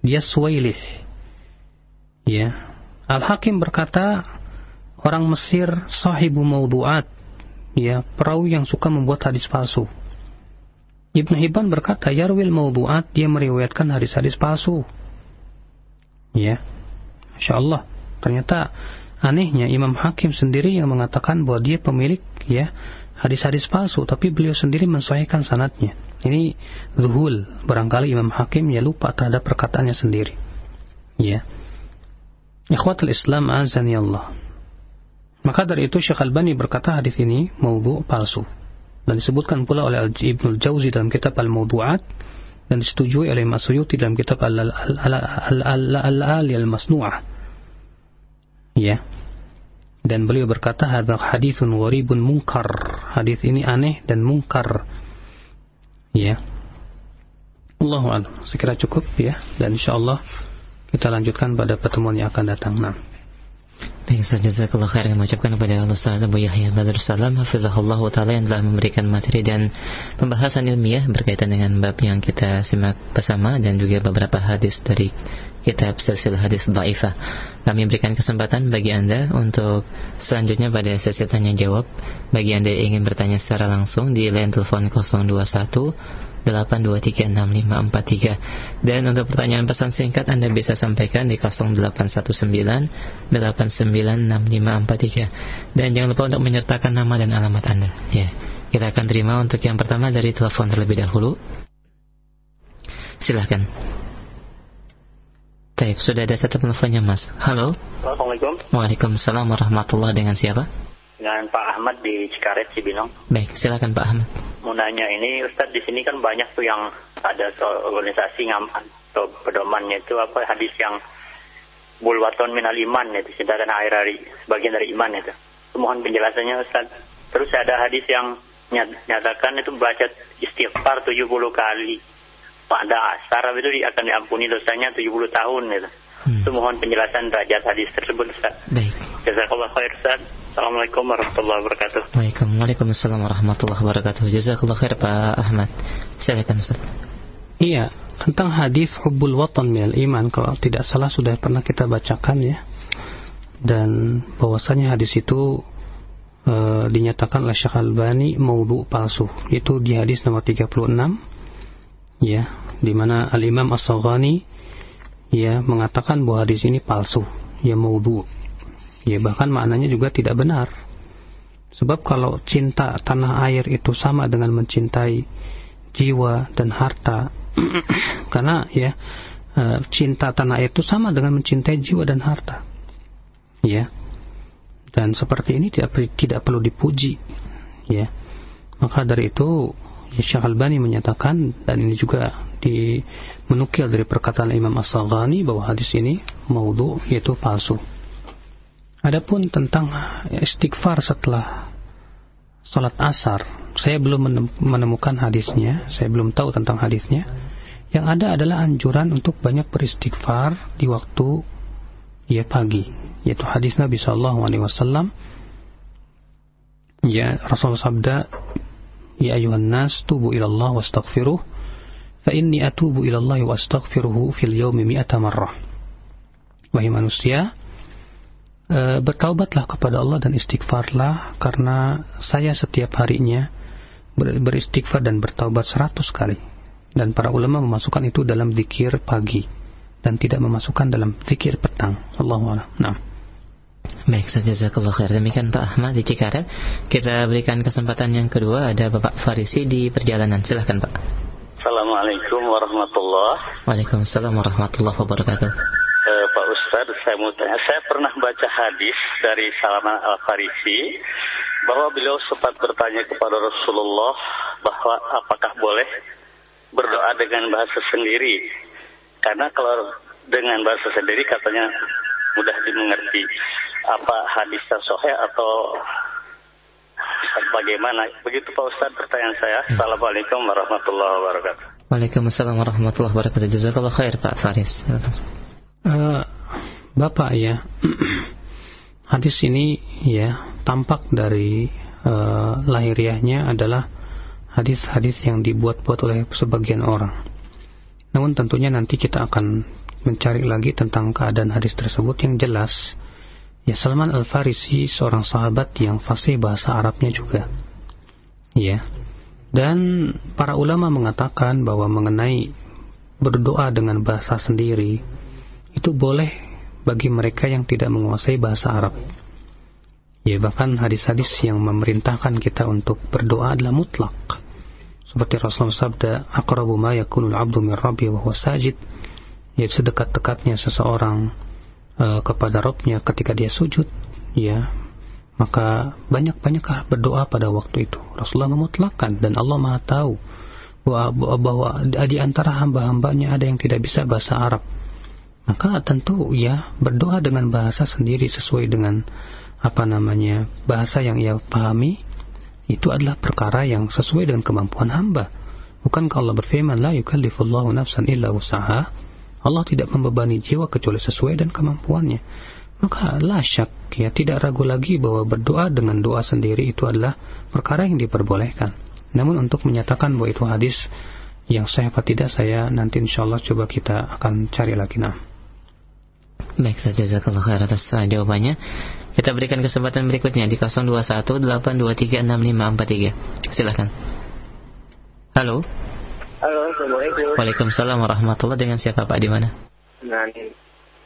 Dia Suwailih. Ya. Al-Hakim berkata orang Mesir sahibu maudhu'at ya perawi yang suka membuat hadis palsu. Ibnu Hibban berkata, Yarwil maudhu'at, dia meriwayatkan hadis-hadis palsu. Ya. Masya Allah. Ternyata anehnya Imam Hakim sendiri yang mengatakan bahwa dia pemilik ya hadis-hadis palsu, tapi beliau sendiri mensahihkan sanatnya. Ini zuhul. Barangkali Imam Hakim ya lupa terhadap perkataannya sendiri. Ya. Ikhwatul Islam azani Allah. Maka dari itu Syekh Albani berkata hadis ini maudhu palsu. Dan disebutkan pula oleh Ibnu Jauzi dalam kitab Al-Mawdu'at dan disetujui oleh Masyuyuti dalam kitab Al-Ali Al-Masnu'ah. Ya. Dan beliau berkata hadza haditsun gharibun munkar. Hadis ini aneh dan mungkar. Ya. Allahu a'lam. Sekira cukup ya dan insyaallah kita lanjutkan pada pertemuan yang akan datang. Nah. Baik, saja jazakallah khair yang mengucapkan kepada Allah Ta'ala Abu Yahya Badr Salam Hafizahullah Ta'ala yang telah memberikan materi dan pembahasan ilmiah berkaitan dengan bab yang kita simak bersama dan juga beberapa hadis dari kitab silsilah hadis Da'ifah. Kami berikan kesempatan bagi anda untuk selanjutnya pada sesi tanya jawab bagi anda yang ingin bertanya secara langsung di line telepon 021 8236543 dan untuk pertanyaan pesan singkat Anda bisa sampaikan di 0819 896543 dan jangan lupa untuk menyertakan nama dan alamat Anda. Ya kita akan terima untuk yang pertama dari telepon terlebih dahulu. Silahkan Taib, sudah ada satu teleponnya mas. Halo. Assalamualaikum. Waalaikumsalam warahmatullahi dengan siapa? Dengan Pak Ahmad di Cikaret, Cibinong. Baik, silakan Pak Ahmad. Mau nanya ini Ustadz di sini kan banyak tuh yang ada organisasi ngaman atau pedomannya itu apa hadis yang bulwaton minal iman itu sedangkan air hari sebagian dari iman itu. Mohon penjelasannya Ustadz. Terus ada hadis yang nyatakan itu baca istighfar 70 kali pada asar itu akan diampuni dosanya 70 tahun itu. Hmm. Itu mohon penjelasan derajat hadis tersebut Ustaz. Baik. Jazakallah khair Ustaz. Assalamualaikum warahmatullahi wabarakatuh. Waalaikumsalam warahmatullahi wabarakatuh. Jazakallah khair Pak Ahmad. Silakan Ustaz. Iya, tentang hadis hubbul watan minal iman kalau tidak salah sudah pernah kita bacakan ya. Dan bahwasanya hadis itu e, dinyatakan oleh Syekh Albani maudhu palsu. Itu di hadis nomor 36 ya, di mana Al-Imam As-Saghani ya mengatakan bahwa hadis ini palsu, ya maudhu. Ya bahkan maknanya juga tidak benar. Sebab kalau cinta tanah air itu sama dengan mencintai jiwa dan harta, karena ya e, cinta tanah air itu sama dengan mencintai jiwa dan harta. Ya. Dan seperti ini tidak tidak perlu dipuji. Ya. Maka dari itu ya Syekh Albani menyatakan dan ini juga di menukil dari perkataan Imam As-Saghani bahwa hadis ini maudhu yaitu palsu. Adapun tentang istighfar setelah salat asar, saya belum menemukan hadisnya, saya belum tahu tentang hadisnya. Yang ada adalah anjuran untuk banyak beristighfar di waktu ya pagi, yaitu hadis Nabi Shallallahu Alaihi Wasallam. Ya Rasul sabda, Ya ayuhan nas tubu ilallah wastaghfiruh fa inni atubu ila Allah wa astaghfiruhu fil yawmi mi'ata marrah. Wahai manusia, e, bertaubatlah kepada Allah dan istighfarlah karena saya setiap harinya ber, beristighfar dan bertaubat seratus kali. Dan para ulama memasukkan itu dalam zikir pagi dan tidak memasukkan dalam zikir petang. Allahu a'lam. Nah. Baik, jazakallah khair. Demikian Pak Ahmad di Cikaret. Kita berikan kesempatan yang kedua ada Bapak Farisi di perjalanan. Silahkan Pak. Assalamualaikum warahmatullahi Waalaikumsalam warahmatullahi wabarakatuh. Uh, Pak Ustadz, saya mau tanya, saya pernah baca hadis dari Salman Al Farisi bahwa beliau sempat bertanya kepada Rasulullah bahwa apakah boleh berdoa dengan bahasa sendiri. Karena kalau dengan bahasa sendiri katanya mudah dimengerti. Apa hadisnya sahih atau bagaimana? Begitu Pak Ustaz pertanyaan saya. Ya. Assalamualaikum warahmatullahi wabarakatuh. Waalaikumsalam warahmatullahi wabarakatuh. Jazakallah khair Pak Faris. Uh, Bapak ya, hadis ini ya tampak dari uh, lahiriahnya adalah hadis-hadis yang dibuat-buat oleh sebagian orang. Namun tentunya nanti kita akan mencari lagi tentang keadaan hadis tersebut yang jelas. Ya Salman Al-Farisi seorang sahabat yang fasih bahasa Arabnya juga. Ya. Dan para ulama mengatakan bahwa mengenai berdoa dengan bahasa sendiri itu boleh bagi mereka yang tidak menguasai bahasa Arab. Ya bahkan hadis-hadis yang memerintahkan kita untuk berdoa adalah mutlak. Seperti Rasulullah sabda, "Aqrabu ma yakunul 'abdu min rabbi wa huwa sajid." Yaitu sedekat-dekatnya seseorang uh, kepada Robnya ketika dia sujud, ya, maka banyak-banyaklah berdoa pada waktu itu. Rasulullah memutlakan dan Allah Maha tahu bahwa di antara hamba-hambanya ada yang tidak bisa bahasa Arab. Maka tentu ya berdoa dengan bahasa sendiri sesuai dengan apa namanya bahasa yang ia pahami itu adalah perkara yang sesuai dengan kemampuan hamba. Bukan kalau berfirman la yukallifullahu nafsan illa usaha. Allah tidak membebani jiwa kecuali sesuai dengan kemampuannya. Maka la syak ya tidak ragu lagi bahwa berdoa dengan doa sendiri itu adalah perkara yang diperbolehkan. Namun untuk menyatakan bahwa itu hadis yang saya apa tidak saya nanti insya Allah coba kita akan cari lagi nah. Baik, saja jazakallah khair atas uh, jawabannya. Kita berikan kesempatan berikutnya di 0218236543. Silahkan. Halo. Halo, Assalamualaikum. Waalaikumsalam warahmatullahi Dengan siapa Pak di mana? Dengan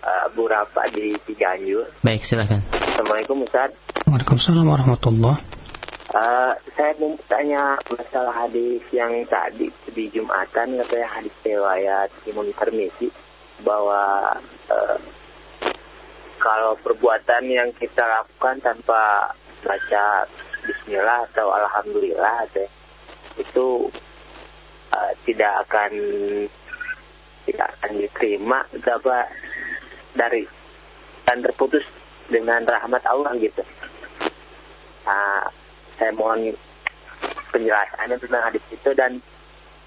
uh, Bu Rafa di Ciganjur. Baik, silahkan. Assalamualaikum Ustaz. Waalaikumsalam warahmatullahi Uh, saya mau tanya masalah hadis yang tadi di Jumatan katanya hadis riwayat Imam Tirmizi bahwa uh, kalau perbuatan yang kita lakukan tanpa baca Bismillah atau Alhamdulillah itu uh, tidak akan tidak akan diterima apa dari dan terputus dengan rahmat Allah gitu. Uh, saya mohon penjelasannya tentang hadis itu dan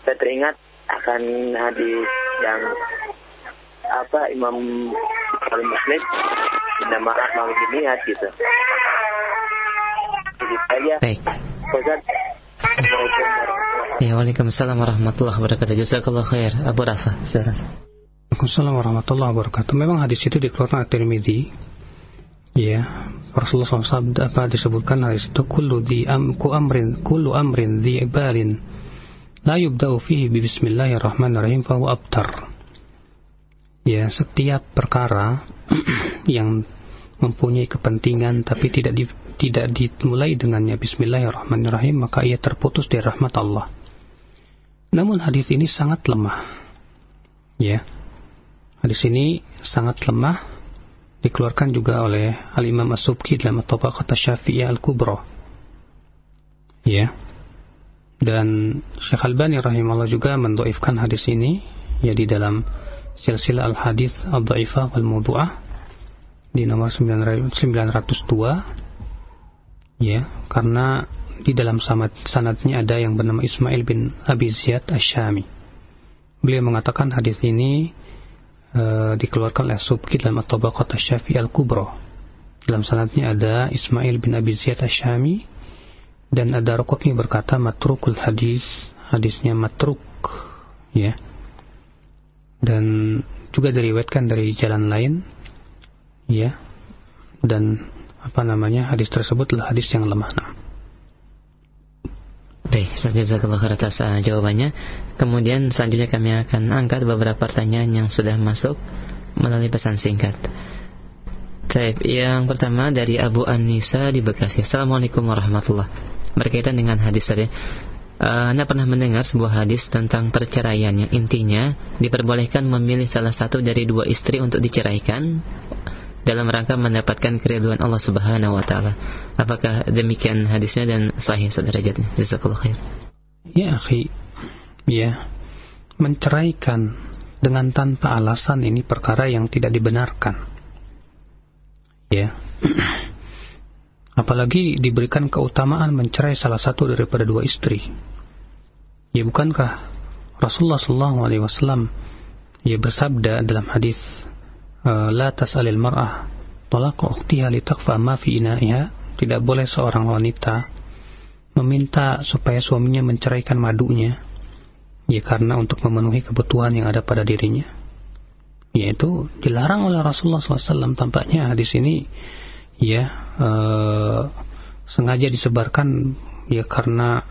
saya teringat akan hadis yang apa Imam Bukhari Muslim tidak maaf mau dilihat gitu. Jadi saya Baik. Ustaz, Ya, Waalaikumsalam warahmatullahi wabarakatuh. Jazakallah khair. Abu Rafa, silakan. Waalaikumsalam warahmatullahi wabarakatuh. Memang hadis itu dikeluarkan oleh Tirmidzi. Ya, Rasulullah SAW apa disebutkan hadis itu kullu di am ku amrin kullu amrin di ibalin la yubda'u fihi bi bismillahirrahmanirrahim fa huwa abtar ya setiap perkara yang mempunyai kepentingan tapi tidak di, tidak dimulai dengannya Bismillahirrahmanirrahim maka ia terputus dari rahmat Allah. Namun hadis ini sangat lemah. Ya. Hadis ini sangat lemah dikeluarkan juga oleh Al-Imam As-Subki dalam Tabaqat Syafi'iyah Al-Kubra. Ya. Dan Syekh Albani rahimahullah juga mendoifkan hadis ini ya di dalam silsilah al-hadis al-dhaifah wal mawdu'ah di nomor 902 ya karena di dalam sanad sanadnya ada yang bernama Ismail bin Abi Ziyad Asyami. Beliau mengatakan hadis ini uh, dikeluarkan oleh Subki dalam At-Tabaqat Asy-Syafi'i Al-Kubra. Dalam sanadnya ada Ismail bin Abi Ziyad Asyami dan ada Rukukni berkata matrukul hadis hadisnya matruk ya dan juga diriwayatkan dari jalan lain ya dan apa namanya hadis tersebut adalah hadis yang lemah nah. Baik, jazakallah khair atas uh, jawabannya. Kemudian selanjutnya kami akan angkat beberapa pertanyaan yang sudah masuk melalui pesan singkat. Taib, yang pertama dari Abu Anissa di Bekasi. Assalamualaikum warahmatullahi Berkaitan dengan hadis tadi, uh, Anda pernah mendengar sebuah hadis tentang perceraian yang intinya diperbolehkan memilih salah satu dari dua istri untuk diceraikan dalam rangka mendapatkan keriduan Allah Subhanahu wa taala. Apakah demikian hadisnya dan sahih sederajatnya? Jazakallahu khair. Ya, akhi. Ya. Menceraikan dengan tanpa alasan ini perkara yang tidak dibenarkan. Ya. Apalagi diberikan keutamaan mencerai salah satu daripada dua istri. Ya bukankah Rasulullah SAW ia bersabda dalam hadis eh, la tas'alil mar'ah talaqa ukhtiha litakfa ma fi ina'iha. Tidak boleh seorang wanita meminta supaya suaminya menceraikan madunya ya karena untuk memenuhi kebutuhan yang ada pada dirinya. Yaitu dilarang oleh Rasulullah SAW tampaknya hadis ini ya eh, sengaja disebarkan ya karena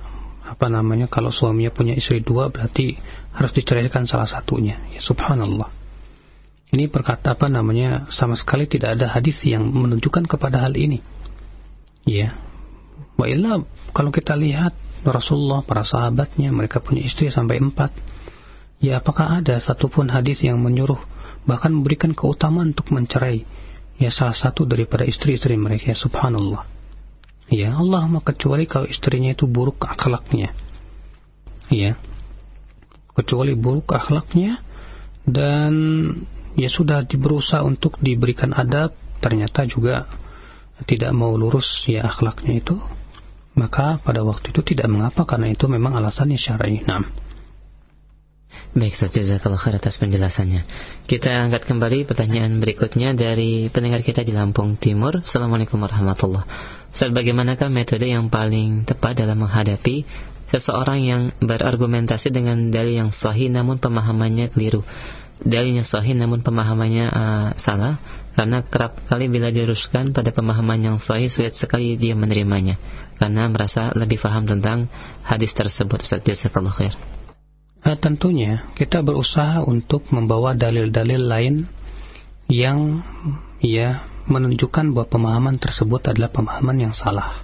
apa namanya kalau suaminya punya istri dua berarti harus diceraikan salah satunya. Ya subhanallah. Ini perkata apa namanya sama sekali tidak ada hadis yang menunjukkan kepada hal ini. Ya. Wa kalau kita lihat Rasulullah para sahabatnya mereka punya istri sampai empat. Ya apakah ada satupun hadis yang menyuruh bahkan memberikan keutamaan untuk mencerai ya salah satu daripada istri-istri mereka ya subhanallah Ya, Allah kecuali kalau istrinya itu buruk akhlaknya. Ya. Kecuali buruk akhlaknya dan ya sudah berusaha untuk diberikan adab, ternyata juga tidak mau lurus ya akhlaknya itu, maka pada waktu itu tidak mengapa karena itu memang alasannya syar'i. Nah. Baik saja jazakallah khair atas penjelasannya. Kita angkat kembali pertanyaan berikutnya dari pendengar kita di Lampung Timur. Assalamualaikum warahmatullahi wabarakatuh. bagaimanakah metode yang paling tepat dalam menghadapi seseorang yang berargumentasi dengan dalil yang sahih namun pemahamannya keliru? Dalilnya sahih namun pemahamannya uh, salah karena kerap kali bila diruskan pada pemahaman yang sahih sulit sekali dia menerimanya karena merasa lebih paham tentang hadis tersebut. Ustaz jazakallah khair. Nah, tentunya kita berusaha untuk membawa dalil-dalil lain yang ya menunjukkan bahwa pemahaman tersebut adalah pemahaman yang salah.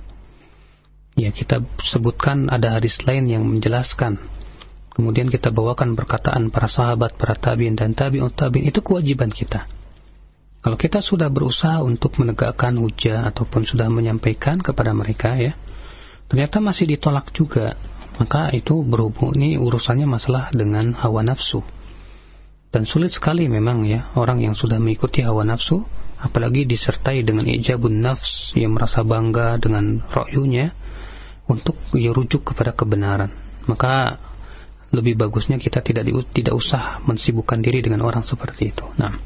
Ya, kita sebutkan ada hadis lain yang menjelaskan. Kemudian kita bawakan perkataan para sahabat, para tabiin dan tabi'ut tabi'in itu kewajiban kita. Kalau kita sudah berusaha untuk menegakkan hujah ataupun sudah menyampaikan kepada mereka ya, ternyata masih ditolak juga maka itu berhubung ini urusannya masalah dengan hawa nafsu. Dan sulit sekali memang ya orang yang sudah mengikuti hawa nafsu apalagi disertai dengan ijabun nafs yang merasa bangga dengan rohyunya untuk ya rujuk kepada kebenaran. Maka lebih bagusnya kita tidak di, tidak usah mensibukkan diri dengan orang seperti itu. Nah.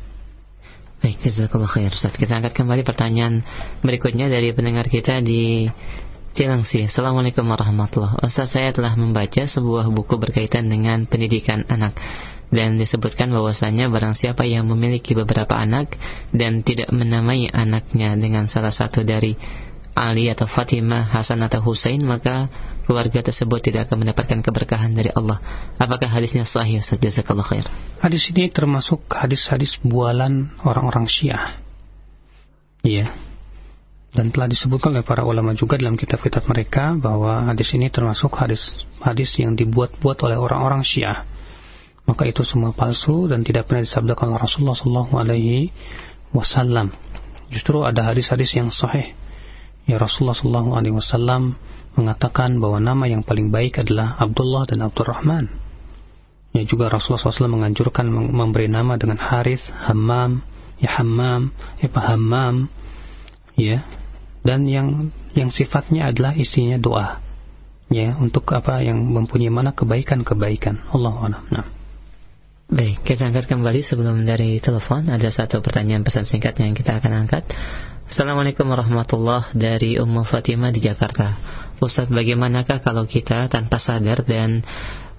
Baik, jazakallah khair Ustaz. Kita angkat kembali pertanyaan berikutnya dari pendengar kita di Cilangsi, Assalamualaikum warahmatullahi wabarakatuh. Ustaz saya telah membaca sebuah buku berkaitan dengan pendidikan anak dan disebutkan bahwasanya barang siapa yang memiliki beberapa anak dan tidak menamai anaknya dengan salah satu dari Ali atau Fatimah, Hasan atau Husain maka keluarga tersebut tidak akan mendapatkan keberkahan dari Allah. Apakah hadisnya sahih Ustaz? Jazakallahu khair. Hadis ini termasuk hadis-hadis bualan orang-orang Syiah. Iya dan telah disebutkan oleh para ulama juga dalam kitab-kitab mereka bahwa hadis ini termasuk hadis hadis yang dibuat-buat oleh orang-orang Syiah. Maka itu semua palsu dan tidak pernah disabdakan oleh Rasulullah Shallallahu Alaihi Wasallam. Justru ada hadis-hadis yang sahih. Ya Rasulullah Shallallahu Alaihi Wasallam mengatakan bahwa nama yang paling baik adalah Abdullah dan Abdurrahman. Ya juga Rasulullah SAW menganjurkan memberi nama dengan Harith, Hammam, ya Hammam, ya Hammam, ya dan yang yang sifatnya adalah isinya doa ya untuk apa yang mempunyai mana kebaikan-kebaikan Allah a'lam. Nah. Baik, kita angkat kembali sebelum dari telepon ada satu pertanyaan pesan singkat yang kita akan angkat. Assalamualaikum warahmatullahi dari Ummu Fatimah di Jakarta. Ustaz, bagaimanakah kalau kita tanpa sadar dan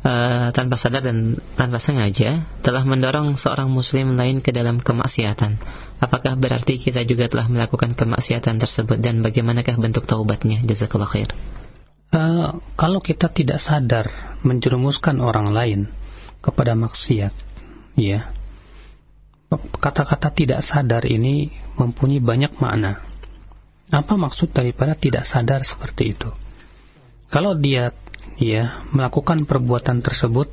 uh, tanpa sadar dan tanpa sengaja telah mendorong seorang muslim lain ke dalam kemaksiatan? Apakah berarti kita juga telah melakukan kemaksiatan tersebut dan bagaimanakah bentuk taubatnya? Jazakallah khair. Uh, kalau kita tidak sadar menjerumuskan orang lain kepada maksiat, ya, kata-kata tidak sadar ini mempunyai banyak makna. Apa maksud daripada tidak sadar seperti itu? Kalau dia ya melakukan perbuatan tersebut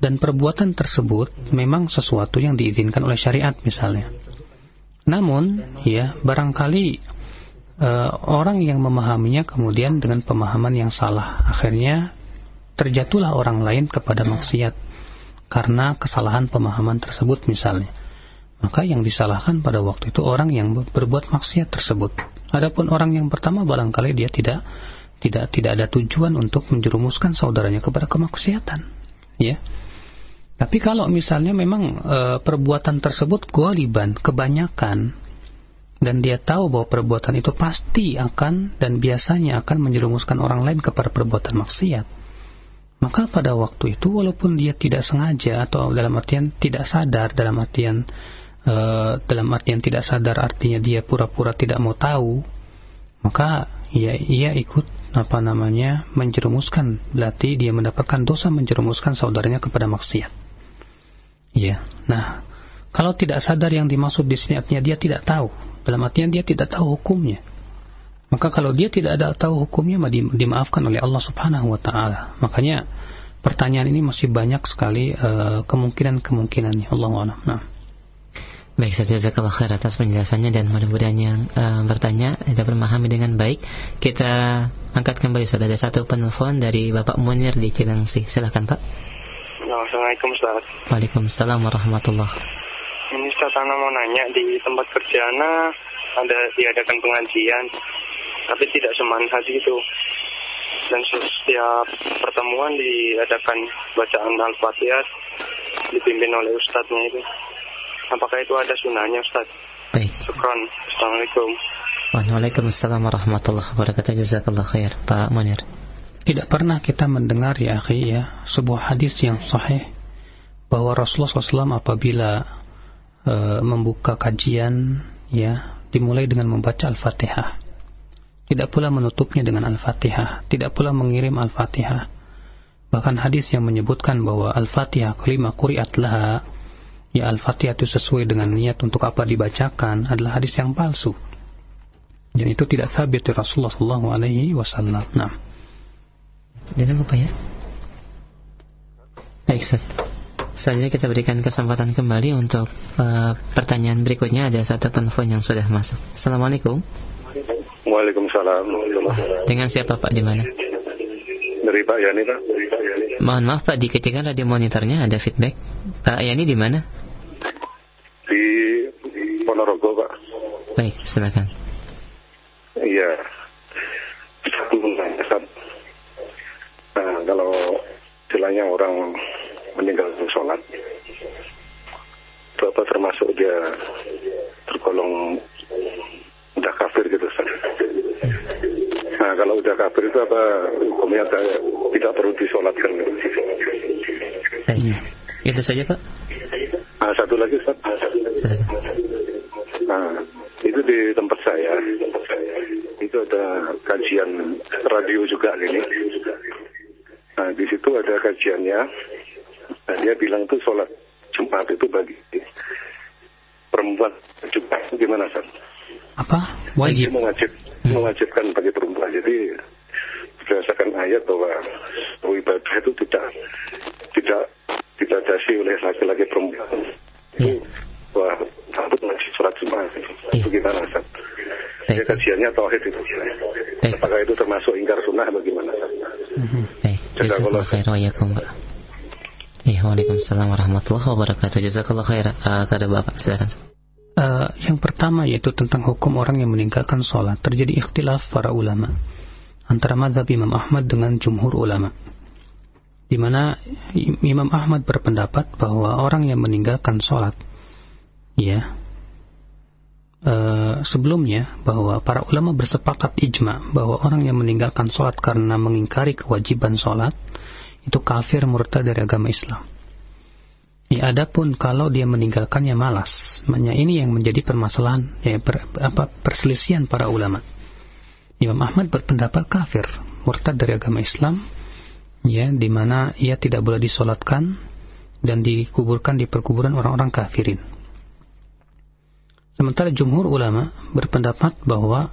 dan perbuatan tersebut memang sesuatu yang diizinkan oleh syariat misalnya Namun, ya, barangkali uh, orang yang memahaminya kemudian dengan pemahaman yang salah. Akhirnya terjatuhlah orang lain kepada maksiat karena kesalahan pemahaman tersebut misalnya. Maka yang disalahkan pada waktu itu orang yang berbuat maksiat tersebut. Adapun orang yang pertama barangkali dia tidak tidak tidak ada tujuan untuk menjerumuskan saudaranya kepada kemaksiatan. Ya. Tapi kalau misalnya memang e, perbuatan tersebut goliban, kebanyakan, dan dia tahu bahwa perbuatan itu pasti akan dan biasanya akan menjerumuskan orang lain kepada perbuatan maksiat, maka pada waktu itu walaupun dia tidak sengaja atau dalam artian tidak sadar, dalam artian e, dalam artian tidak sadar artinya dia pura-pura tidak mau tahu, maka ya ia ikut apa namanya menjerumuskan berarti dia mendapatkan dosa menjerumuskan saudaranya kepada maksiat. Ya. Nah, kalau tidak sadar yang dimaksud di sini artinya dia tidak tahu. Dalam artian dia tidak tahu hukumnya. Maka kalau dia tidak ada tahu hukumnya dimaafkan oleh Allah Subhanahu wa taala. Makanya pertanyaan ini masih banyak sekali uh, kemungkinan-kemungkinannya. Allah a'lam. Nah. Baik saja jazakallah khair atas penjelasannya dan mudah-mudahan yang uh, bertanya dapat memahami dengan baik. Kita angkat kembali sudah ada satu penelpon dari Bapak Munir di Cilengsi. Silakan Pak. Assalamualaikum Ustaz Waalaikumsalam warahmatullah Ini Ustaz Ana mau nanya Di tempat kerja Ana Ada diadakan pengajian Tapi tidak semangat itu Dan setiap pertemuan diadakan Bacaan Al-Fatihah Dipimpin oleh Ustadznya itu Apakah itu ada sunahnya Ustaz? Baik. Syukran. Assalamualaikum. Waalaikumsalam warahmatullahi wabarakatuh. Jazakallah khair. Pak Munir. Tidak pernah kita mendengar ya akhi ya sebuah hadis yang sahih bahwa Rasulullah SAW apabila e, membuka kajian ya dimulai dengan membaca Al-Fatihah. Tidak pula menutupnya dengan Al-Fatihah, tidak pula mengirim Al-Fatihah. Bahkan hadis yang menyebutkan bahwa Al-Fatihah kelima kuriat laha ya Al-Fatihah itu sesuai dengan niat untuk apa dibacakan adalah hadis yang palsu. Dan itu tidak sabit dari Rasulullah SAW. Nah. Jangan lupa ya. Baik, Ustaz. Selanjutnya kita berikan kesempatan kembali untuk uh, pertanyaan berikutnya. Ada satu telepon yang sudah masuk. Assalamualaikum. Waalaikumsalam. Dengan siapa Pak di mana? Dari Pak Yani Pak. Mohon maaf Pak, dikecilkan radio monitornya ada feedback. Pak Yani di mana? Di Ponorogo Pak. Baik, silakan. Iya. Nah, kalau istilahnya orang meninggalkan sholat, itu apa termasuk dia tergolong udah kafir gitu Ustaz. Nah, kalau udah kafir itu apa hukumnya tidak perlu disolatkan? Eh, itu saja Pak. Nah, satu lagi Ustaz. Nah, itu di tempat saya. Itu ada kajian radio juga ini. Nah, di situ ada kajiannya. Nah, dia bilang itu sholat Jumat itu bagi perempuan juga gimana San? Apa? Wajib. Mewajib, hmm. Mewajibkan bagi perempuan. Jadi berdasarkan ayat bahwa ibadah itu tidak tidak tidak dasi oleh laki-laki perempuan. Itu hmm. wah takut ngasih sholat Jumat itu. Gimana San? Jadi kajiannya tauhid itu. Apakah itu termasuk ingkar sunnah bagaimana? Hmm. Jazakallah khair Pak. Ya, Waalaikumsalam warahmatullahi wabarakatuh. Jazakallah khair. Uh, kepada Bapak, silakan. Uh, yang pertama yaitu tentang hukum orang yang meninggalkan sholat. Terjadi ikhtilaf para ulama antara madhab Imam Ahmad dengan jumhur ulama. Di mana Imam Ahmad berpendapat bahwa orang yang meninggalkan sholat, ya, uh, sebelumnya bahwa para ulama bersepakat ijma bahwa orang yang meninggalkan sholat karena mengingkari kewajiban sholat itu kafir murtad dari agama Islam. Ya, adapun kalau dia meninggalkannya malas, makanya ini yang menjadi permasalahan, ya, per, apa perselisihan para ulama. Imam Ahmad berpendapat kafir, murtad dari agama Islam, ya, di mana ia tidak boleh disolatkan dan dikuburkan di perkuburan orang-orang kafirin. Sementara jumhur ulama berpendapat bahwa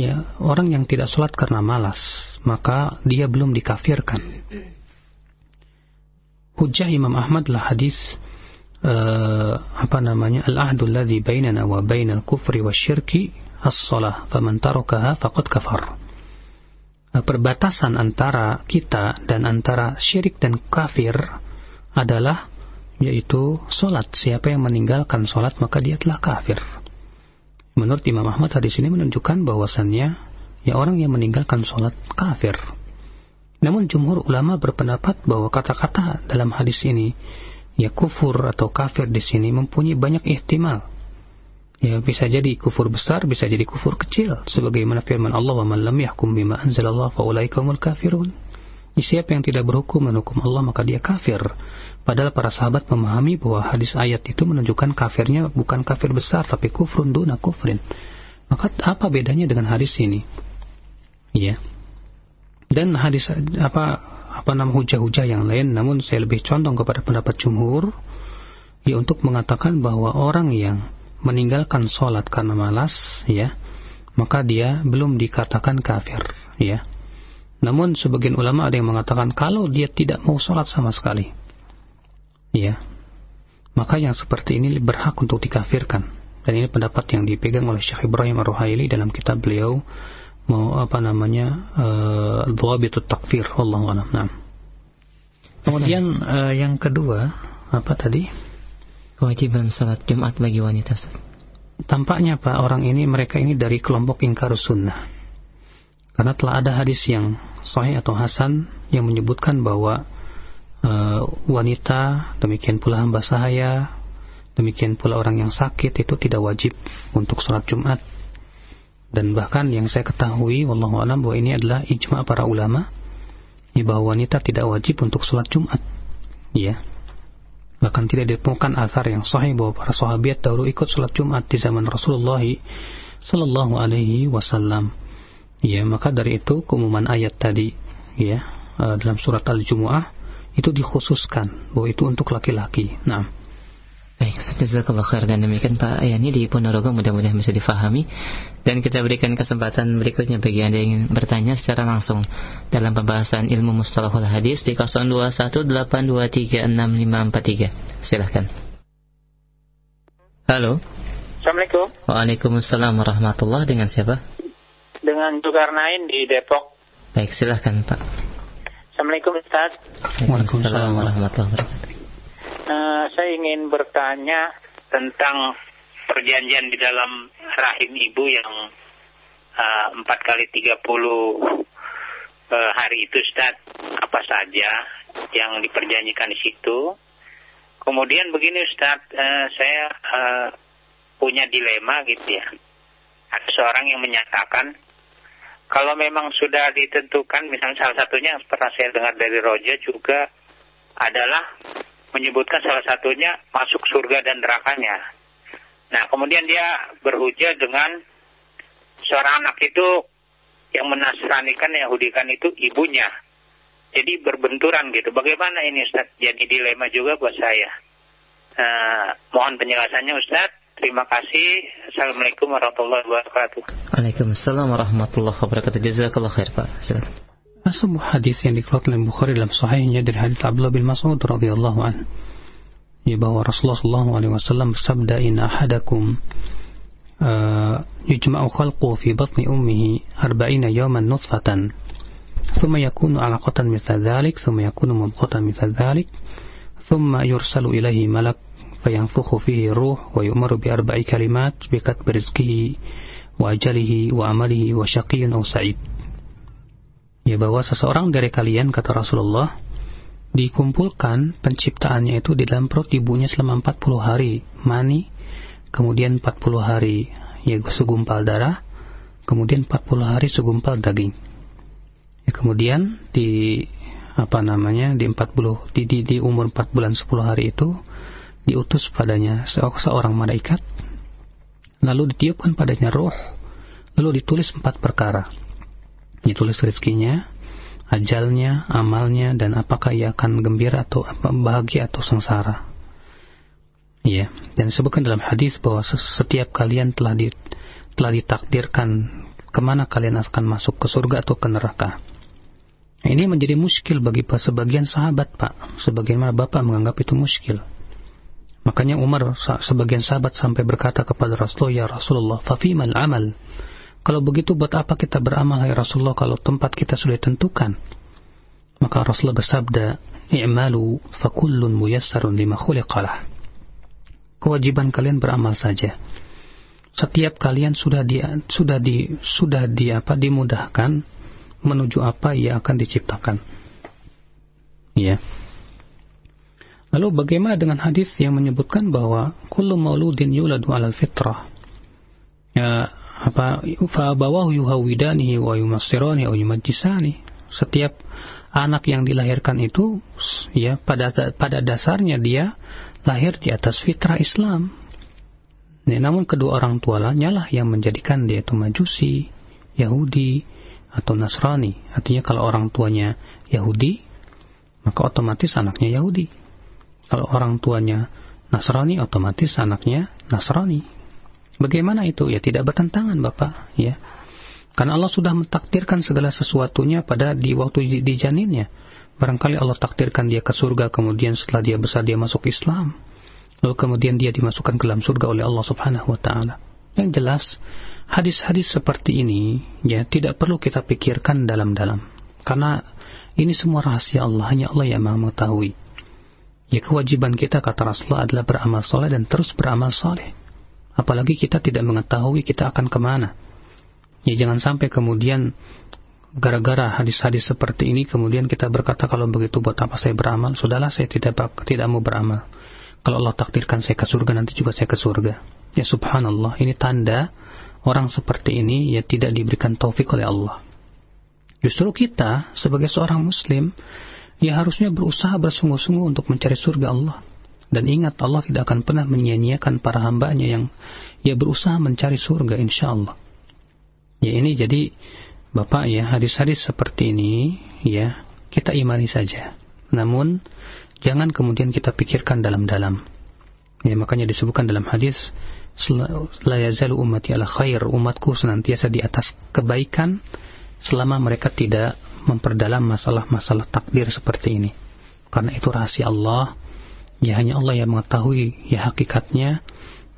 ya orang yang tidak sholat karena malas, maka dia belum dikafirkan. Hujah Imam Ahmad lah hadis uh, apa namanya al-ahdu alladhi bainana wa bainal kufri wasyirki as-salah faman tarakaha faqad kafar. Uh, perbatasan antara kita dan antara syirik dan kafir adalah yaitu solat. Siapa yang meninggalkan solat maka dia telah kafir. Menurut Imam Ahmad hadis ini menunjukkan bahwasannya ya orang yang meninggalkan solat kafir namun jumhur ulama berpendapat bahwa kata-kata dalam hadis ini ya kufur atau kafir di sini mempunyai banyak ihtimal. Ya bisa jadi kufur besar, bisa jadi kufur kecil sebagaimana firman Allah wa man lam yahkum bima anzalallah fa ulaikumul kafirun. Siapa yang tidak berhukum menghukum Allah maka dia kafir. Padahal para sahabat memahami bahwa hadis ayat itu menunjukkan kafirnya bukan kafir besar tapi kufrun duna kufrin. Maka apa bedanya dengan hadis ini? Ya dan hadis apa apa nama hujah-hujah yang lain namun saya lebih condong kepada pendapat jumhur ya untuk mengatakan bahwa orang yang meninggalkan sholat karena malas ya maka dia belum dikatakan kafir ya. Namun sebagian ulama ada yang mengatakan kalau dia tidak mau sholat sama sekali ya maka yang seperti ini berhak untuk dikafirkan. Dan ini pendapat yang dipegang oleh Syekh Ibrahim Ar-Ruhaili dalam kitab beliau mau apa namanya uh, dhawabitut takfir Allah alam. Nah. Kemudian uh, yang kedua apa tadi? Kewajiban salat Jumat bagi wanita. Tampaknya Pak orang ini mereka ini dari kelompok ingkar sunnah. Karena telah ada hadis yang sahih atau hasan yang menyebutkan bahwa uh, wanita demikian pula hamba sahaya demikian pula orang yang sakit itu tidak wajib untuk sholat Jumat dan bahkan yang saya ketahui wallahu alam bahwa ini adalah ijma para ulama ya, bahwa wanita tidak wajib untuk sholat Jumat. Ya. Bahkan tidak ditemukan asar yang sahih bahwa para sahabat dahulu ikut sholat Jumat di zaman Rasulullah sallallahu alaihi wasallam. Ya maka dari itu keumuman ayat tadi ya eh, dalam surat Al-Jumu'ah itu dikhususkan bahwa itu untuk laki-laki. Nah, Baik, jazakallah khair dan demikian Pak Yani di Ponorogo mudah-mudahan bisa difahami dan kita berikan kesempatan berikutnya bagi Anda yang ingin bertanya secara langsung dalam pembahasan ilmu mustalahul hadis di 0218236543. Silahkan. Halo. Assalamualaikum. Waalaikumsalam warahmatullah dengan siapa? Dengan Zulkarnain di Depok. Baik, silahkan Pak. Assalamualaikum Ustaz. Waalaikumsalam warahmatullahi wabarakatuh. Uh, saya ingin bertanya tentang perjanjian di dalam rahim ibu yang eh, empat kali tiga puluh eh, hari itu, Ustaz. Apa saja yang diperjanjikan di situ? Kemudian begini, Ustaz, uh, saya uh, punya dilema gitu ya. Ada seorang yang menyatakan kalau memang sudah ditentukan, misalnya salah satunya pernah saya dengar dari Roja juga adalah menyebutkan salah satunya masuk surga dan nerakanya. Nah, kemudian dia berhujah dengan seorang anak itu yang menasranikan, Yahudikan itu ibunya. Jadi berbenturan gitu. Bagaimana ini Ustaz? Jadi dilema juga buat saya. Uh, mohon penjelasannya Ustaz. Terima kasih. Assalamualaikum warahmatullahi wabarakatuh. Waalaikumsalam warahmatullahi wabarakatuh. Jazakallah khair Pak. Silakan. Sebuah hadis yang dikeluarkan oleh Bukhari dalam sahihnya dari hadis Abdullah bin Mas'ud radhiyallahu an ya bahwa Rasulullah sallallahu alaihi wasallam bersabda inna ahadakum uh, yujma'u khalqu fi batni ummihi 40 yawman nutfatan ثم يكون علقة مثل ذلك ثم يكون مضغة مثل ذلك ثم يرسل إليه ملك فينفخ فيه الروح ويؤمر بأربع كلمات بكتب رزقه وأجله وعمله وشقي أو سعيد ya bahwa seseorang dari kalian kata Rasulullah dikumpulkan penciptaannya itu di dalam perut ibunya selama 40 hari. Mani kemudian 40 hari ya segumpal darah kemudian 40 hari segumpal daging. Ya, kemudian di apa namanya di 40 di, di, di umur 4 bulan 10 hari itu diutus padanya seorang malaikat lalu ditiupkan padanya roh lalu ditulis empat perkara ditulis rezekinya, ajalnya, amalnya, dan apakah ia akan gembira atau bahagia atau sengsara. Ya, dan disebutkan dalam hadis bahwa setiap kalian telah di, telah ditakdirkan ke mana kalian akan masuk ke surga atau ke neraka. Ini menjadi muskil bagi sebagian sahabat, Pak. Sebagaimana Bapak menganggap itu muskil. Makanya Umar sebagian sahabat sampai berkata kepada Rasulullah, "Ya Rasulullah, fafimal amal?" Kalau begitu buat apa kita beramal hai Rasulullah kalau tempat kita sudah ditentukan? Maka Rasulullah bersabda, "I'malu fakullun muyassarun lima khuliqalah." Kewajiban kalian beramal saja. Setiap kalian sudah di sudah di sudah di apa dimudahkan menuju apa yang akan diciptakan. Ya. Lalu bagaimana dengan hadis yang menyebutkan bahwa kullu mauludin yuladu 'alal fitrah? Ya, apa fa bawahu yuhawidanihi wa yumassirani wa yumajjisani. Setiap anak yang dilahirkan itu ya pada pada dasarnya dia lahir di atas fitrah Islam. Ya, namun kedua orang tuanya lah yang menjadikan dia itu majusi, Yahudi atau Nasrani. Artinya kalau orang tuanya Yahudi, maka otomatis anaknya Yahudi. Kalau orang tuanya Nasrani, otomatis anaknya Nasrani. Bagaimana itu? Ya tidak bertentangan Bapak. Ya. Karena Allah sudah mentakdirkan segala sesuatunya pada di waktu di janinnya. Barangkali Allah takdirkan dia ke surga, kemudian setelah dia besar dia masuk Islam. Lalu kemudian dia dimasukkan ke dalam surga oleh Allah Subhanahu wa taala. Yang jelas, hadis-hadis seperti ini ya tidak perlu kita pikirkan dalam-dalam. Karena ini semua rahasia Allah, hanya Allah yang Maha mengetahui. Ya kewajiban kita kata Rasulullah adalah beramal soleh dan terus beramal soleh. Apalagi kita tidak mengetahui kita akan ke mana. Ya jangan sampai kemudian gara-gara hadis-hadis seperti ini kemudian kita berkata kalau begitu buat apa saya beramal? Sudahlah saya tidak tidak mau beramal. Kalau Allah takdirkan saya ke surga nanti juga saya ke surga. Ya subhanallah, ini tanda orang seperti ini ya tidak diberikan taufik oleh Allah. Justru kita sebagai seorang muslim ya harusnya berusaha bersungguh-sungguh untuk mencari surga Allah. Dan ingat Allah tidak akan pernah menyia-nyiakan para hambanya yang ya berusaha mencari surga insya Allah. Ya ini jadi Bapak ya hadis-hadis seperti ini ya kita imani saja. Namun jangan kemudian kita pikirkan dalam-dalam. Ya makanya disebutkan dalam hadis la yazalu ummati ala khair umatku senantiasa di atas kebaikan selama mereka tidak memperdalam masalah-masalah takdir seperti ini. Karena itu rahasia Allah, ya hanya Allah yang mengetahui ya hakikatnya,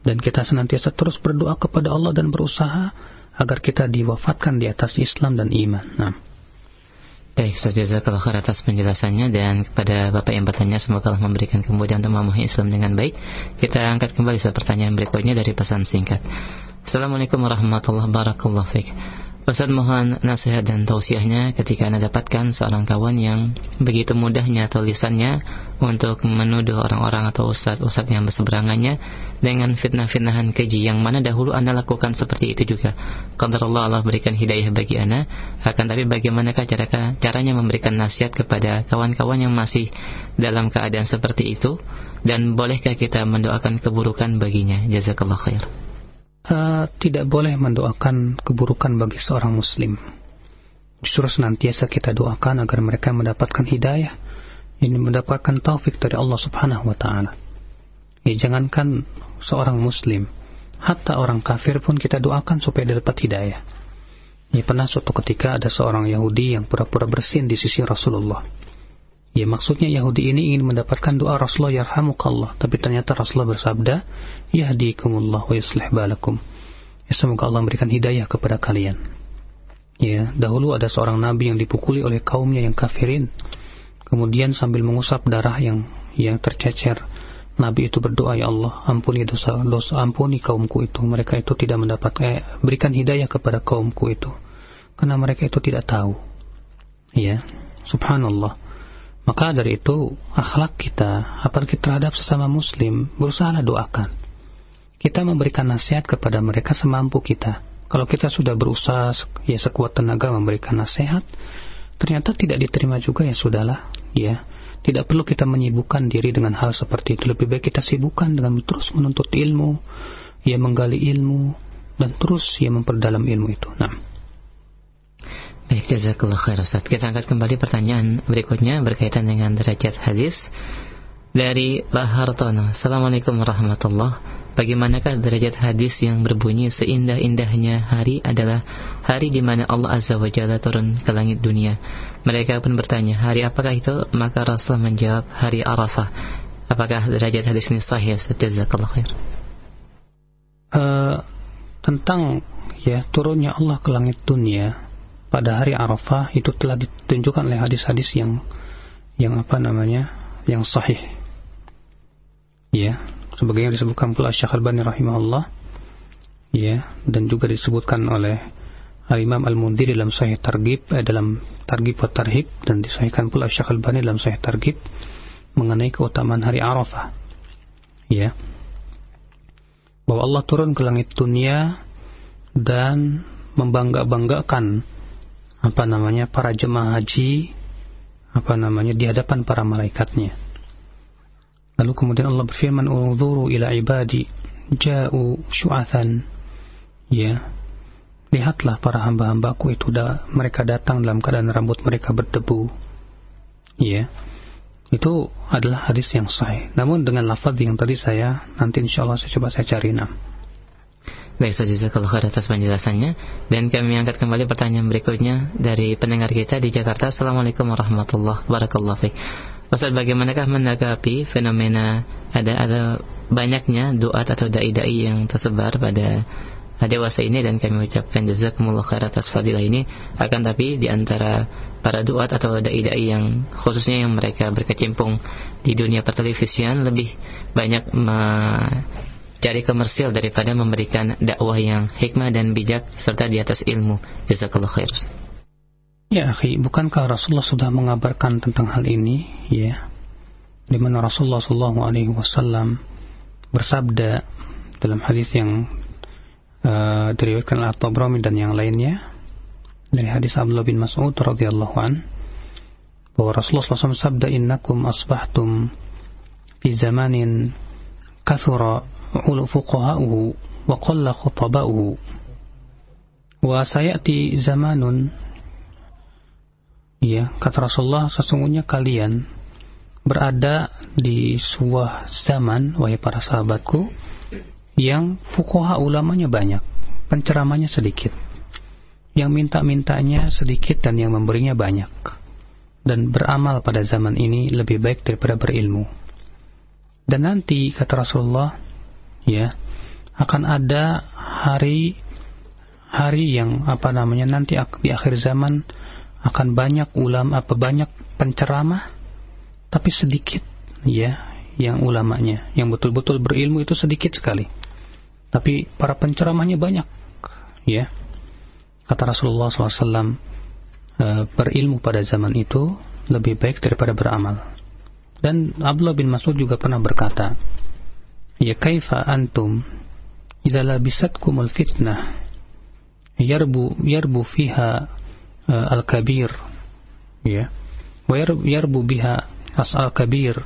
dan kita senantiasa terus berdoa kepada Allah dan berusaha agar kita diwafatkan di atas Islam dan iman. Nah. Baik, jazakallah khair atas penjelasannya dan kepada Bapak yang bertanya semoga Allah memberikan kemudian untuk memahami Islam dengan baik. Kita angkat kembali pertanyaan berikutnya dari pesan singkat. Assalamualaikum warahmatullahi wabarakatuh. Ustaz mohon nasihat dan tausiahnya ketika Anda dapatkan seorang kawan yang begitu mudahnya tulisannya untuk menuduh orang-orang atau ustaz-ustaz yang berseberangannya dengan fitnah-fitnahan keji yang mana dahulu Anda lakukan seperti itu juga. Qadar Allah Allah berikan hidayah bagi Anda, akan tapi bagaimanakah cara caranya memberikan nasihat kepada kawan-kawan yang masih dalam keadaan seperti itu dan bolehkah kita mendoakan keburukan baginya? Jazakallah khair uh, tidak boleh mendoakan keburukan bagi seorang muslim. Justru senantiasa kita doakan agar mereka mendapatkan hidayah, ini mendapatkan taufik dari Allah Subhanahu wa taala. Ya, jangankan seorang muslim, hatta orang kafir pun kita doakan supaya dia dapat hidayah. Ya, pernah suatu ketika ada seorang Yahudi yang pura-pura bersin di sisi Rasulullah. Ya maksudnya Yahudi ini ingin mendapatkan doa Rasulullah yarhamukallah. Tapi ternyata Rasulullah bersabda, Yahdikumullah wa yuslih balakum. Ya semoga Allah memberikan hidayah kepada kalian. Ya, dahulu ada seorang nabi yang dipukuli oleh kaumnya yang kafirin. Kemudian sambil mengusap darah yang yang tercecer, nabi itu berdoa, "Ya Allah, ampuni dosa dosa ampuni kaumku itu. Mereka itu tidak mendapat eh, berikan hidayah kepada kaumku itu." Karena mereka itu tidak tahu. Ya, subhanallah maka dari itu, akhlak kita, apalagi terhadap sesama muslim, berusaha doakan. Kita memberikan nasihat kepada mereka semampu kita. Kalau kita sudah berusaha ya sekuat tenaga memberikan nasihat, ternyata tidak diterima juga ya sudahlah, ya. Tidak perlu kita menyibukkan diri dengan hal seperti itu. Lebih baik kita sibukkan dengan terus menuntut ilmu, ya menggali ilmu, dan terus ya memperdalam ilmu itu. Nah. Baik, jazakallah khair Ustaz. Kita angkat kembali pertanyaan berikutnya berkaitan dengan derajat hadis dari Pak Hartono. Assalamualaikum warahmatullahi Bagaimanakah derajat hadis yang berbunyi seindah-indahnya hari adalah hari di mana Allah Azza wa Jalla turun ke langit dunia. Mereka pun bertanya, hari apakah itu? Maka Rasul menjawab, hari Arafah. apakah derajat hadis ini sahih jazakallah khair uh, tentang ya turunnya Allah ke langit dunia pada hari Arafah itu telah ditunjukkan oleh hadis-hadis yang yang apa namanya yang sahih. Ya sebagaimana disebutkan pula Syekh Al-Bani rahimahullah. Ya dan juga disebutkan oleh Al-Imam Al-Mundhir dalam Sahih Targhib eh, dalam Targhib wa Tarhib dan disahihkan pula Syekh Al-Bani dalam Sahih Targhib mengenai keutamaan hari Arafah. Ya. Bahwa Allah turun ke langit dunia dan membangga-banggakan apa namanya para jemaah haji apa namanya di hadapan para malaikatnya lalu kemudian Allah berfirman unzuru ila ibadi ja'u syu'athan ya Lihatlah para hamba-hambaku itu da, mereka datang dalam keadaan rambut mereka berdebu. Ya. Itu adalah hadis yang sahih. Namun dengan lafaz yang tadi saya nanti insya Allah saya coba saya cari enam. Baik, saja kalau khair atas penjelasannya. Dan kami angkat kembali pertanyaan berikutnya dari pendengar kita di Jakarta. Assalamualaikum warahmatullahi wabarakatuh. Ustaz, bagaimanakah menanggapi fenomena ada ada banyaknya doa atau dai-dai yang tersebar pada dewasa ini dan kami ucapkan jazakumullah khair atas fadilah ini akan tapi di antara para duat atau dai-dai yang khususnya yang mereka berkecimpung di dunia pertelevisian lebih banyak mencari komersil daripada memberikan dakwah yang hikmah dan bijak serta di atas ilmu. Jazakallah khair. Ya, akhi, bukankah Rasulullah sudah mengabarkan tentang hal ini, ya? Di mana Rasulullah Shallallahu alaihi wasallam bersabda dalam hadis yang uh, diriwayatkan oleh At-Tabrani dan yang lainnya dari hadis Abdullah bin Mas'ud radhiyallahu an bahwa Rasulullah SAW sabda innakum asbahtum fi zamanin kathura ulu fuqaha'uhu wa qalla khutaba'uhu wa sayati zamanun ya kata Rasulullah sesungguhnya kalian berada di sebuah zaman wahai para sahabatku yang fukoha ulamanya banyak, penceramanya sedikit. Yang minta-mintanya sedikit dan yang memberinya banyak. Dan beramal pada zaman ini lebih baik daripada berilmu. Dan nanti, kata Rasulullah, ya, akan ada hari hari yang apa namanya nanti di akhir zaman akan banyak ulama apa banyak penceramah tapi sedikit ya yang ulamanya yang betul-betul berilmu itu sedikit sekali. Tapi para penceramahnya banyak ya. Kata Rasulullah SAW e, berilmu pada zaman itu lebih baik daripada beramal. Dan Abdullah bin Mas'ud juga pernah berkata ya kaifa antum idza labisatkumul fitnah yarbu yarbu fiha e, al-kabir ya wa yarbu biha as'al kabir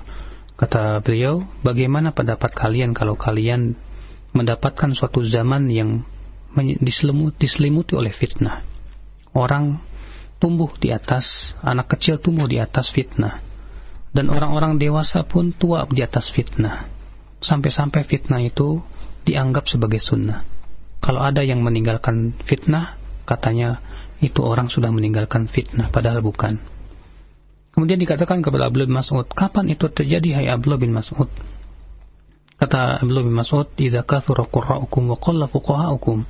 kata beliau bagaimana pendapat kalian kalau kalian mendapatkan suatu zaman yang diselimuti, diselimuti oleh fitnah. Orang tumbuh di atas, anak kecil tumbuh di atas fitnah. Dan orang-orang dewasa pun tua di atas fitnah. Sampai-sampai fitnah itu dianggap sebagai sunnah. Kalau ada yang meninggalkan fitnah, katanya itu orang sudah meninggalkan fitnah, padahal bukan. Kemudian dikatakan kepada Abdullah bin Mas'ud, kapan itu terjadi hai Abdullah bin Mas'ud? Kata Abdullah bin Mas'ud, "Idza kathura qurra'ukum wa qalla fuqaha'ukum."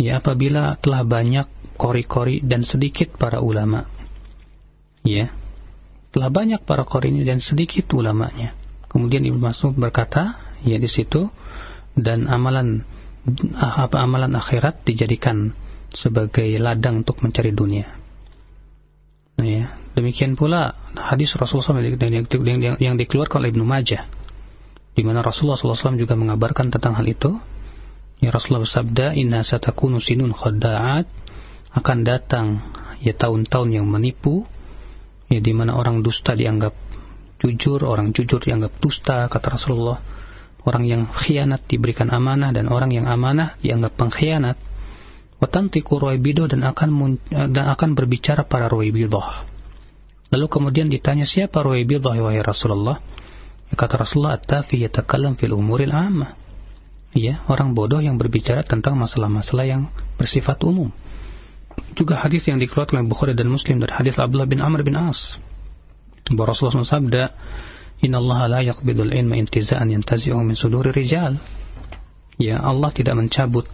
Ya, apabila telah banyak kori-kori dan sedikit para ulama. Ya. Telah banyak para kori ini dan sedikit ulamanya. Kemudian Ibnu Mas'ud berkata, ya di situ dan amalan apa amalan akhirat dijadikan sebagai ladang untuk mencari dunia. Nah, ya. Demikian pula hadis Rasulullah SAW yang, yang, yang dikeluarkan oleh Ibnu Majah di mana Rasulullah SAW juga mengabarkan tentang hal itu. Ya Rasulullah bersabda, Inna satakunu sinun khadda'at akan datang ya tahun-tahun yang menipu ya di mana orang dusta dianggap jujur, orang jujur dianggap dusta kata Rasulullah. Orang yang khianat diberikan amanah dan orang yang amanah dianggap pengkhianat. Watantiku bido dan akan dan akan berbicara para bidoh. Lalu kemudian ditanya siapa bidoh wahai Rasulullah? Kata Rasulullah, "At-tafi yatakallam fil umuril amma." Ya, orang bodoh yang berbicara tentang masalah-masalah yang bersifat umum. Juga hadis yang dikeluarkan oleh Bukhari dan Muslim dari hadis Abdullah bin Amr bin As. Bahwa Rasulullah SAW sabda, Inna Allah la yaqbidul ilma intiza'an yantazi'u min suduri rijal. Ya, Allah tidak mencabut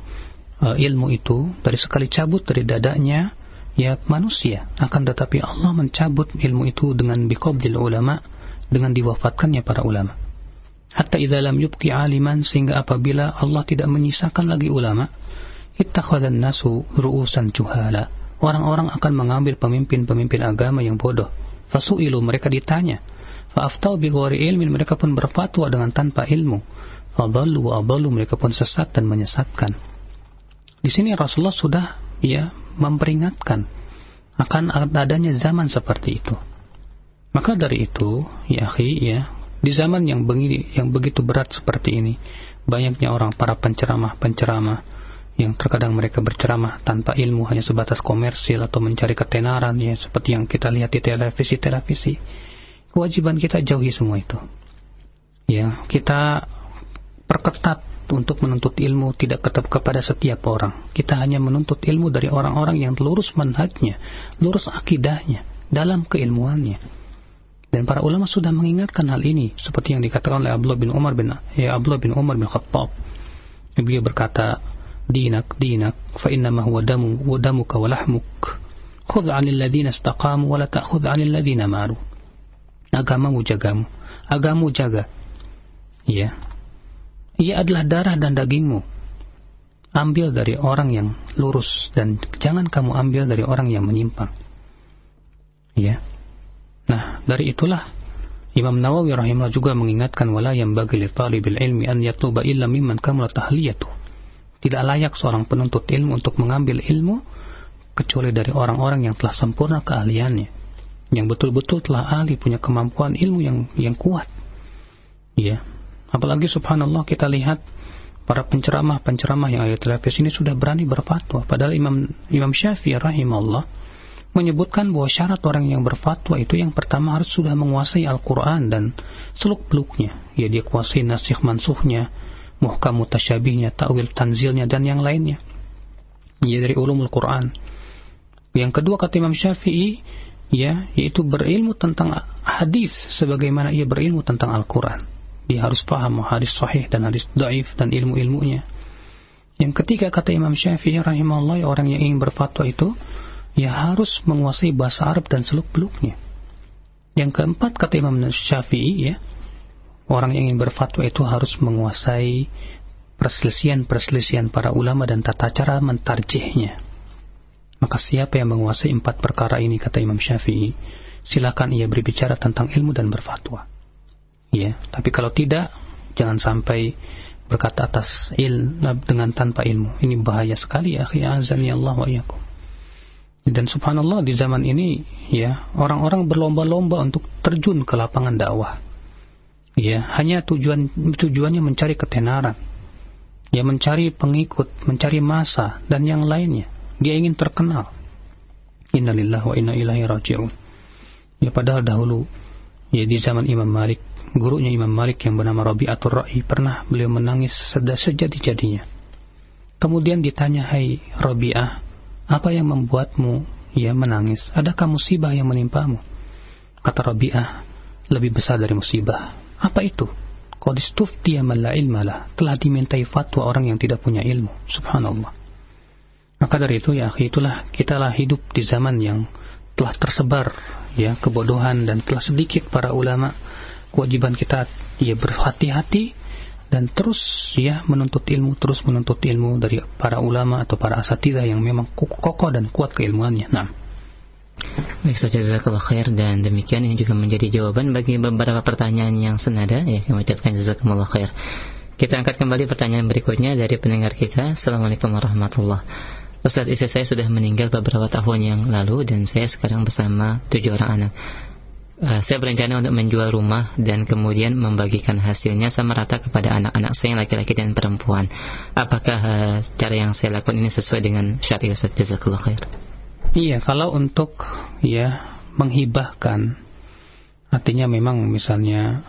uh, ilmu itu dari sekali cabut dari dadanya ya manusia. Akan tetapi Allah mencabut ilmu itu dengan biqabdil ulama dengan diwafatkannya para ulama. Hatta idza lam yubqi aliman sehingga apabila Allah tidak menyisakan lagi ulama, ittakhadhan nasu ru'usan juhala. Orang-orang akan mengambil pemimpin-pemimpin agama yang bodoh. Fasu'ilu mereka ditanya, Fa'aftau bi ilmin mereka pun berfatwa dengan tanpa ilmu. Fadallu wa mereka pun sesat dan menyesatkan. Di sini Rasulullah sudah ya memperingatkan akan adanya zaman seperti itu. Maka dari itu, ya akhi, ya, di zaman yang begini, yang begitu berat seperti ini, banyaknya orang para penceramah-penceramah yang terkadang mereka berceramah tanpa ilmu hanya sebatas komersil atau mencari ketenaran ya seperti yang kita lihat di televisi-televisi kewajiban kita jauhi semua itu. Ya, kita perketat untuk menuntut ilmu tidak tetap kepada setiap orang. Kita hanya menuntut ilmu dari orang-orang yang lurus manhajnya, lurus akidahnya, dalam keilmuannya. Dan para ulama sudah mengingatkan hal ini seperti yang dikatakan oleh Abdullah bin Umar bin ya Abdullah bin Umar bin Khattab. Beliau berkata, "Dinak dinak fa inna ma huwa damu wa damuka wa lahmuk. Khudh 'anil ladzina istaqamu wa la ta'khudh 'anil ladzina maru." agamamu jagamu. Agamu jaga. Ya. Ia adalah darah dan dagingmu. Ambil dari orang yang lurus dan jangan kamu ambil dari orang yang menyimpang. Ya. Nah dari itulah Imam Nawawi rahimahullah juga mengingatkan wala yang bagi li talibil ilmi an yatuba illa mimman kamula tahliyatu tidak layak seorang penuntut ilmu untuk mengambil ilmu kecuali dari orang-orang yang telah sempurna keahliannya yang betul-betul telah ahli punya kemampuan ilmu yang yang kuat. Ya. Apalagi subhanallah kita lihat para penceramah-penceramah yang ada televisi ini sudah berani berfatwa. Padahal Imam Imam Syafi'i rahimahullah menyebutkan bahwa syarat orang yang berfatwa itu yang pertama harus sudah menguasai Al-Quran dan seluk-beluknya. Ya dia kuasai nasikh mansuhnya, muhkam mutasyabihnya, ta'wil tanzilnya dan yang lainnya. Ya dari ulumul Quran. Yang kedua kata Imam Syafi'i ya yaitu berilmu tentang hadis sebagaimana ia berilmu tentang Al-Quran dia harus paham hadis sahih dan hadis daif dan ilmu-ilmunya yang ketiga kata Imam Syafi'i rahimahullah orang yang ingin berfatwa itu ya harus menguasai bahasa Arab dan seluk-beluknya yang keempat kata Imam Syafi'i ya orang yang ingin berfatwa itu harus menguasai perselisihan-perselisihan para ulama dan tata cara mentarjihnya maka siapa yang menguasai empat perkara ini kata Imam Syafi'i, silakan ia berbicara tentang ilmu dan berfatwa. Ya, tapi kalau tidak, jangan sampai berkata atas il dengan tanpa ilmu. Ini bahaya sekali ya, azani Allah wa iyakum. Dan subhanallah di zaman ini ya, orang-orang berlomba-lomba untuk terjun ke lapangan dakwah. Ya, hanya tujuan tujuannya mencari ketenaran. Ya, mencari pengikut, mencari masa dan yang lainnya. Dia ingin terkenal. Innalillah wa inna ilahi raji'un. Ya padahal dahulu ya di zaman Imam Malik, gurunya Imam Malik yang bernama Rabi'atul Ra'i pernah beliau menangis sejadi-jadinya. Kemudian ditanya, "Hai Rabi'ah, apa yang membuatmu ya menangis? Adakah musibah yang menimpamu?" Kata Rabi'ah, "Lebih besar dari musibah." Apa itu? Qadistuftiya man la ilmalah. Telah dimintai fatwa orang yang tidak punya ilmu. Subhanallah. Maka dari itu ya itulah kita lah hidup di zaman yang telah tersebar ya kebodohan dan telah sedikit para ulama kewajiban kita ya berhati-hati dan terus ya menuntut ilmu terus menuntut ilmu dari para ulama atau para asatidah yang memang kokoh dan kuat keilmuannya. Nah. Baik saja jazakallah khair dan demikian ini juga menjadi jawaban bagi beberapa pertanyaan yang senada ya kami ucapkan jazakumullah khair. Kita angkat kembali pertanyaan berikutnya dari pendengar kita. Assalamualaikum warahmatullahi Ustadz istri saya sudah meninggal beberapa tahun yang lalu dan saya sekarang bersama tujuh orang anak. Uh, saya berencana untuk menjual rumah dan kemudian membagikan hasilnya sama rata kepada anak-anak saya yang laki-laki dan perempuan. Apakah uh, cara yang saya lakukan ini sesuai dengan syariat Ustaz Jazakallah khair? Iya, kalau untuk ya menghibahkan artinya memang misalnya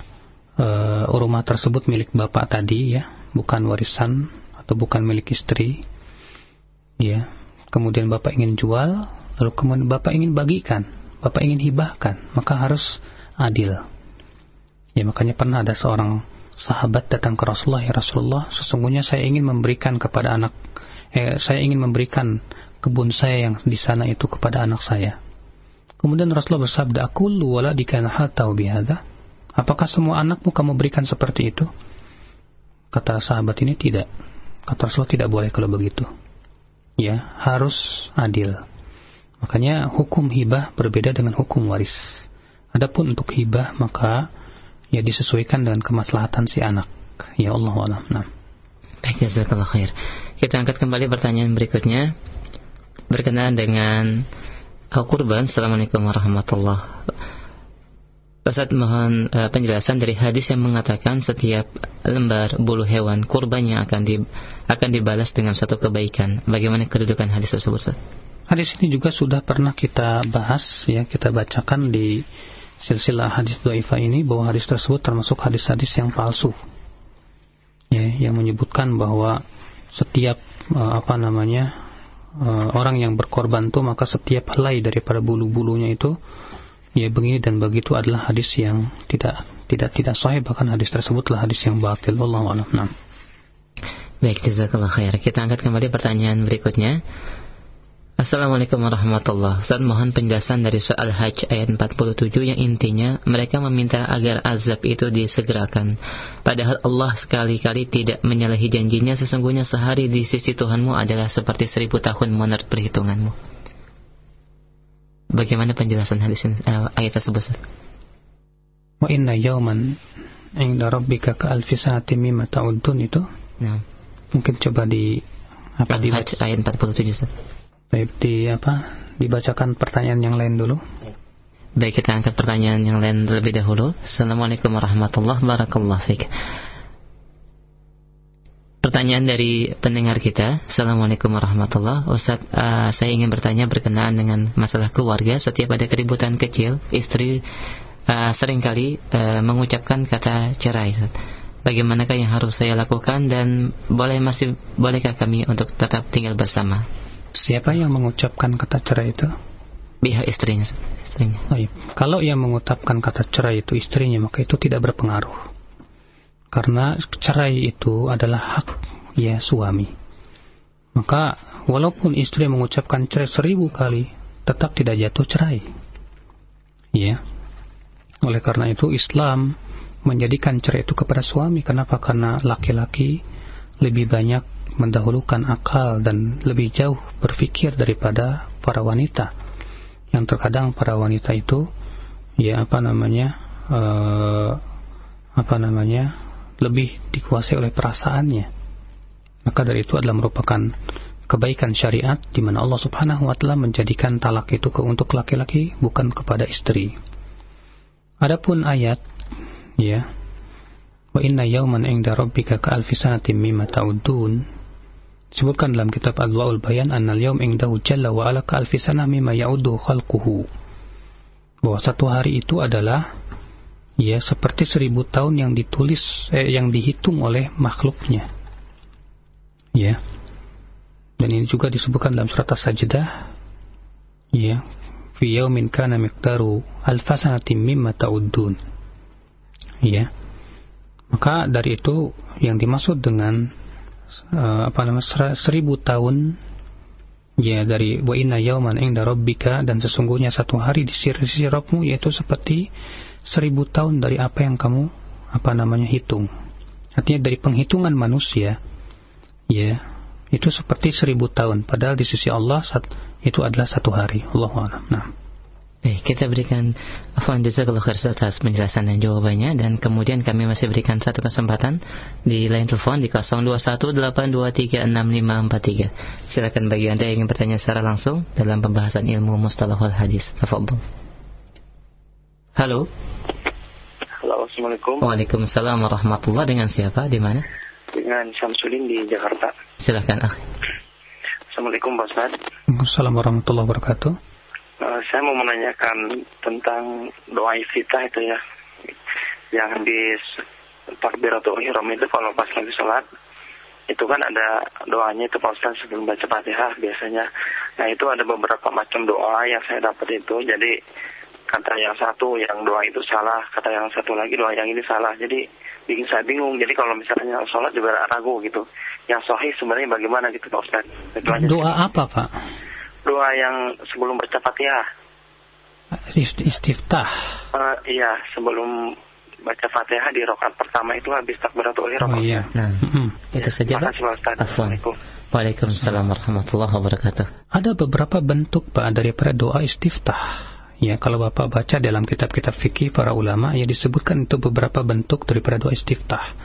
uh, rumah tersebut milik bapak tadi ya, bukan warisan atau bukan milik istri ya. Kemudian bapak ingin jual lalu kemudian bapak ingin bagikan bapak ingin hibahkan maka harus adil. Ya makanya pernah ada seorang sahabat datang ke Rasulullah, ya Rasulullah, sesungguhnya saya ingin memberikan kepada anak, eh, saya ingin memberikan kebun saya yang di sana itu kepada anak saya. Kemudian Rasulullah bersabda, "Aku lu wala dikana tahu bihada." Apakah semua anakmu kamu berikan seperti itu? Kata sahabat ini tidak. Kata Rasulullah tidak boleh kalau begitu. Ya, harus adil. Makanya hukum hibah berbeda dengan hukum waris. Adapun untuk hibah maka ya disesuaikan dengan kemaslahatan si anak. Ya Allah. Nah. Baik, jazakallah khair. Kita angkat kembali pertanyaan berikutnya berkenaan dengan kurban. Assalamualaikum warahmatullahi Ustaz mohon uh, penjelasan dari hadis yang mengatakan setiap lembar bulu hewan kurban yang akan di, akan dibalas dengan satu kebaikan. Bagaimana kedudukan hadis tersebut Ustaz? Hadis ini juga sudah pernah kita bahas ya, kita bacakan di silsilah hadis dhaifah ini bahwa hadis tersebut termasuk hadis-hadis yang palsu. Ya, yang menyebutkan bahwa setiap uh, apa namanya uh, orang yang berkorban itu maka setiap helai daripada bulu-bulunya itu ya begini dan begitu adalah hadis yang tidak tidak tidak sahih bahkan hadis tersebutlah hadis yang batil Allah a'lam. Nah. Baik, jazakallah khair. Kita angkat kembali pertanyaan berikutnya. Assalamualaikum warahmatullahi Ustaz mohon penjelasan dari soal Hajj ayat 47 yang intinya mereka meminta agar azab itu disegerakan. Padahal Allah sekali-kali tidak menyalahi janjinya sesungguhnya sehari di sisi Tuhanmu adalah seperti seribu tahun menurut perhitunganmu. Bagaimana penjelasan hadis uh, ayat tersebut? Wa inna yawman inda rabbika ka alfi sa'ati mimma ta'udun itu. Nah. Mungkin coba di apa di ayat 47 Ustaz. Baik, di apa? Dibacakan pertanyaan yang lain dulu. Baik, kita angkat pertanyaan yang lain terlebih dahulu. Assalamualaikum warahmatullahi wabarakatuh. Pertanyaan dari pendengar kita. Assalamualaikum warahmatullahi Ustaz, uh, saya ingin bertanya berkenaan dengan masalah keluarga. Setiap ada keributan kecil, istri uh, sering kali uh, mengucapkan kata cerai. Bagaimanakah yang harus saya lakukan dan boleh masih bolehkah kami untuk tetap tinggal bersama? Siapa yang mengucapkan kata cerai itu? Pihak istrinya. istrinya. Iya. Kalau yang mengucapkan kata cerai itu istrinya, maka itu tidak berpengaruh karena cerai itu adalah hak ya suami. Maka walaupun istri mengucapkan cerai seribu kali, tetap tidak jatuh cerai. Ya. Oleh karena itu Islam menjadikan cerai itu kepada suami. Kenapa? Karena laki-laki lebih banyak mendahulukan akal dan lebih jauh berpikir daripada para wanita. Yang terkadang para wanita itu ya apa namanya uh, apa namanya lebih dikuasai oleh perasaannya. Maka dari itu adalah merupakan kebaikan syariat di mana Allah Subhanahu wa taala menjadikan talak itu ke untuk laki-laki bukan kepada istri. Adapun ayat ya wa inna yawman 'inda rabbika ka sanatin mimma ta'udun disebutkan dalam kitab Adwaul Bayan annal yawm 'indahu jalla wa ala ka sanah mimma ya'uddu khalquhu. Bahwa satu hari itu adalah ya seperti seribu tahun yang ditulis eh, yang dihitung oleh makhluknya. Ya. Dan ini juga disebutkan dalam surat as-sajdah ya fi yaumin kana miqdaru alfasanatin mimma ta'uddun. Ya. Maka dari itu yang dimaksud dengan uh, apa namanya seribu tahun ya dari wa inna yauman inda rabbika dan sesungguhnya satu hari di sisi Rabbmu yaitu seperti seribu tahun dari apa yang kamu apa namanya hitung. Artinya dari penghitungan manusia, ya itu seperti seribu tahun. Padahal di sisi Allah itu adalah satu hari. Allah. Baik, kita berikan afwan jazakallahu khair atas penjelasan dan jawabannya dan kemudian kami masih berikan satu kesempatan di line telepon di 0218236543. Silakan bagi Anda yang ingin bertanya secara langsung dalam pembahasan ilmu mustalahul hadis. Tafadhol. Halo. Halo, Assalamualaikum. Waalaikumsalam warahmatullahi Dengan siapa? Di mana? Dengan Syamsuddin di Jakarta. Silakan, akhi. Assalamualaikum, Pak Ustaz. Waalaikumsalam warahmatullahi wabarakatuh. Uh, saya mau menanyakan tentang doa iftitah itu ya. Yang di takbiratul ihram itu kalau pas lagi sholat itu kan ada doanya itu Pak Ustaz sebelum baca Fatihah biasanya. Nah itu ada beberapa macam doa yang saya dapat itu. Jadi kata yang satu yang doa itu salah, kata yang satu lagi doa yang ini salah. Jadi bikin saya bingung. Jadi kalau misalnya sholat juga ragu gitu. Yang sahih sebenarnya bagaimana gitu Pak Ustaz? Doa apa Pak? Doa yang sebelum baca Fatihah. Ist- Istiftah. Eh, iya, sebelum baca Fatihah di rokaat pertama itu habis takbiratul ihram. Oh iya. Nah, Mm-mm. itu saja Pak. Assalamualaikum. Waalaikumsalam warahmatullahi wabarakatuh. Ada beberapa bentuk Pak daripada doa istiftah. Ya, kalau Bapak baca dalam kitab-kitab fikih para ulama ya disebutkan itu beberapa bentuk daripada doa istiftah.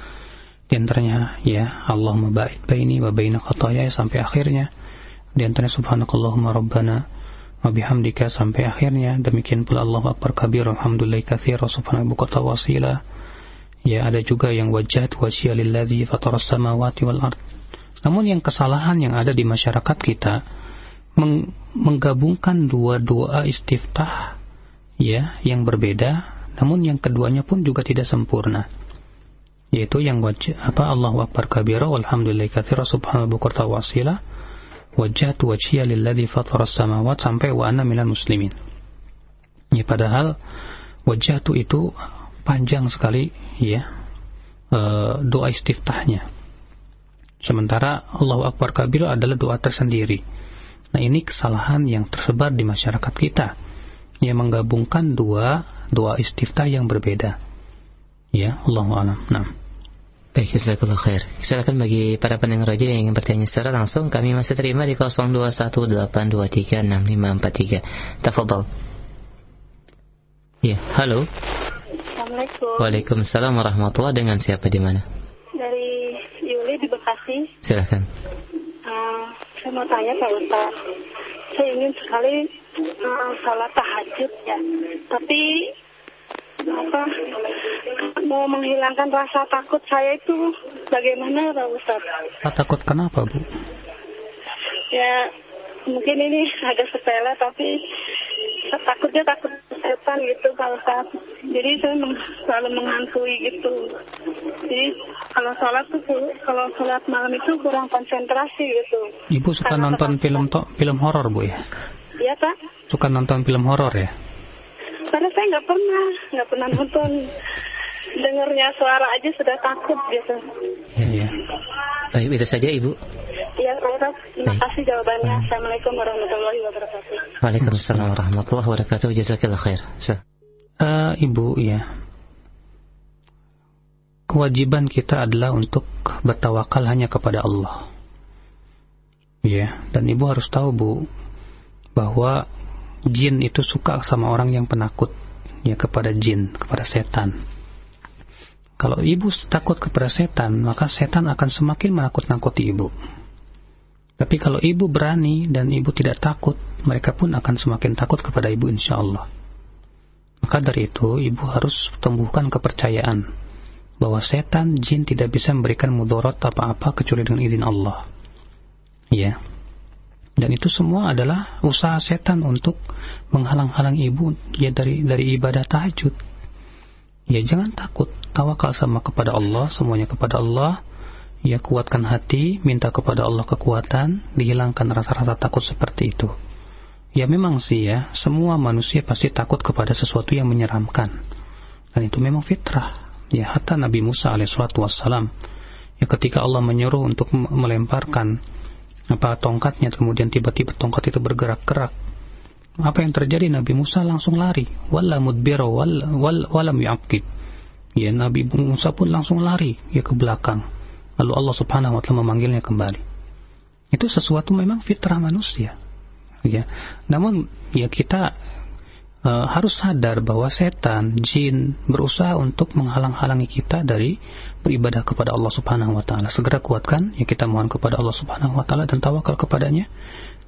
Di antaranya ya Allahumma ba'id baini wa baina khataaya sampai akhirnya. Di antaranya subhanakallahumma rabbana wa bihamdika sampai akhirnya. Demikian pula Allahu akbar kabir alhamdulillahi katsira subhanahu. Ya, ada juga yang wajhat wasya lilladzi fataras samawati wal ard. Namun yang kesalahan yang ada di masyarakat kita meng- menggabungkan dua doa istiftah ya yang berbeda namun yang keduanya pun juga tidak sempurna yaitu yang wajib apa Allahu akbar kabira walhamdulillahi katsira subhanallahi wasila wajjahtu wajhiya lilladzi fatara samawat sampai wa ana minal muslimin ya padahal wajjahtu itu panjang sekali ya eh, doa istiftahnya sementara Allahu akbar kabira adalah doa tersendiri Nah ini kesalahan yang tersebar di masyarakat kita yang menggabungkan dua doa istiftah yang berbeda. Ya, Allah alam. Nah. Baik, jazakallah khair. Silakan bagi para pendengar radio yang ingin bertanya secara langsung, kami masih terima di 0218236543. Tafadhal. Ya, halo. Assalamualaikum. Waalaikumsalam warahmatullahi Dengan siapa di mana? Dari Yuli di Bekasi. Silakan. Uh, saya mau tanya Pak Ustaz. Saya ingin sekali uh, sholat tahajud ya. Tapi apa mau menghilangkan rasa takut saya itu bagaimana Pak Ustaz? Ah, takut kenapa, Bu? Ya mungkin ini agak sepele tapi takutnya takut setan gitu Pak Ustaz. Jadi saya meng, selalu menghantui gitu. Jadi kalau sholat tuh kalau sholat malam itu kurang konsentrasi gitu. Ibu suka Karena nonton film to film horor, Bu ya? Iya Pak. Suka nonton film horor ya? Karena saya nggak pernah, nggak pernah nonton. Dengarnya suara aja sudah takut gitu. Iya. Baik, itu saja Ibu. Iya Pak. Terima Baik. kasih jawabannya. Assalamualaikum warahmatullahi wabarakatuh. Waalaikumsalam warahmatullahi wabarakatuh. Jazakallah khair. Sa- Eh, Ibu, ya. Kewajiban kita adalah untuk bertawakal hanya kepada Allah. Ya, dan Ibu harus tahu, Bu, bahwa jin itu suka sama orang yang penakut ya kepada jin, kepada setan. Kalau ibu takut kepada setan, maka setan akan semakin menakut-nakuti ibu. Tapi kalau ibu berani dan ibu tidak takut, mereka pun akan semakin takut kepada ibu insya Allah. Maka dari itu, ibu harus tumbuhkan kepercayaan bahwa setan, jin tidak bisa memberikan mudarat apa-apa kecuali dengan izin Allah. Ya. Dan itu semua adalah usaha setan untuk menghalang-halang ibu ya dari dari ibadah tahajud. Ya jangan takut, tawakal sama kepada Allah, semuanya kepada Allah. Ya kuatkan hati, minta kepada Allah kekuatan, dihilangkan rasa-rasa takut seperti itu. Ya memang sih ya, semua manusia pasti takut kepada sesuatu yang menyeramkan. Dan itu memang fitrah. Ya hatta Nabi Musa alaihissalatu wassalam. Ya ketika Allah menyuruh untuk melemparkan apa tongkatnya kemudian tiba-tiba tongkat itu bergerak-gerak? Apa yang terjadi? Nabi Musa langsung lari. Wala mudbira wal wal walam yu'aqib. Ya Nabi Musa pun langsung lari ya ke belakang. Lalu Allah Subhanahu wa taala memanggilnya kembali. Itu sesuatu memang fitrah manusia. Ya. Namun ya kita uh, harus sadar bahwa setan jin berusaha untuk menghalang-halangi kita dari beribadah kepada Allah Subhanahu wa taala. Segera kuatkan ya kita mohon kepada Allah Subhanahu wa taala dan tawakal kepadanya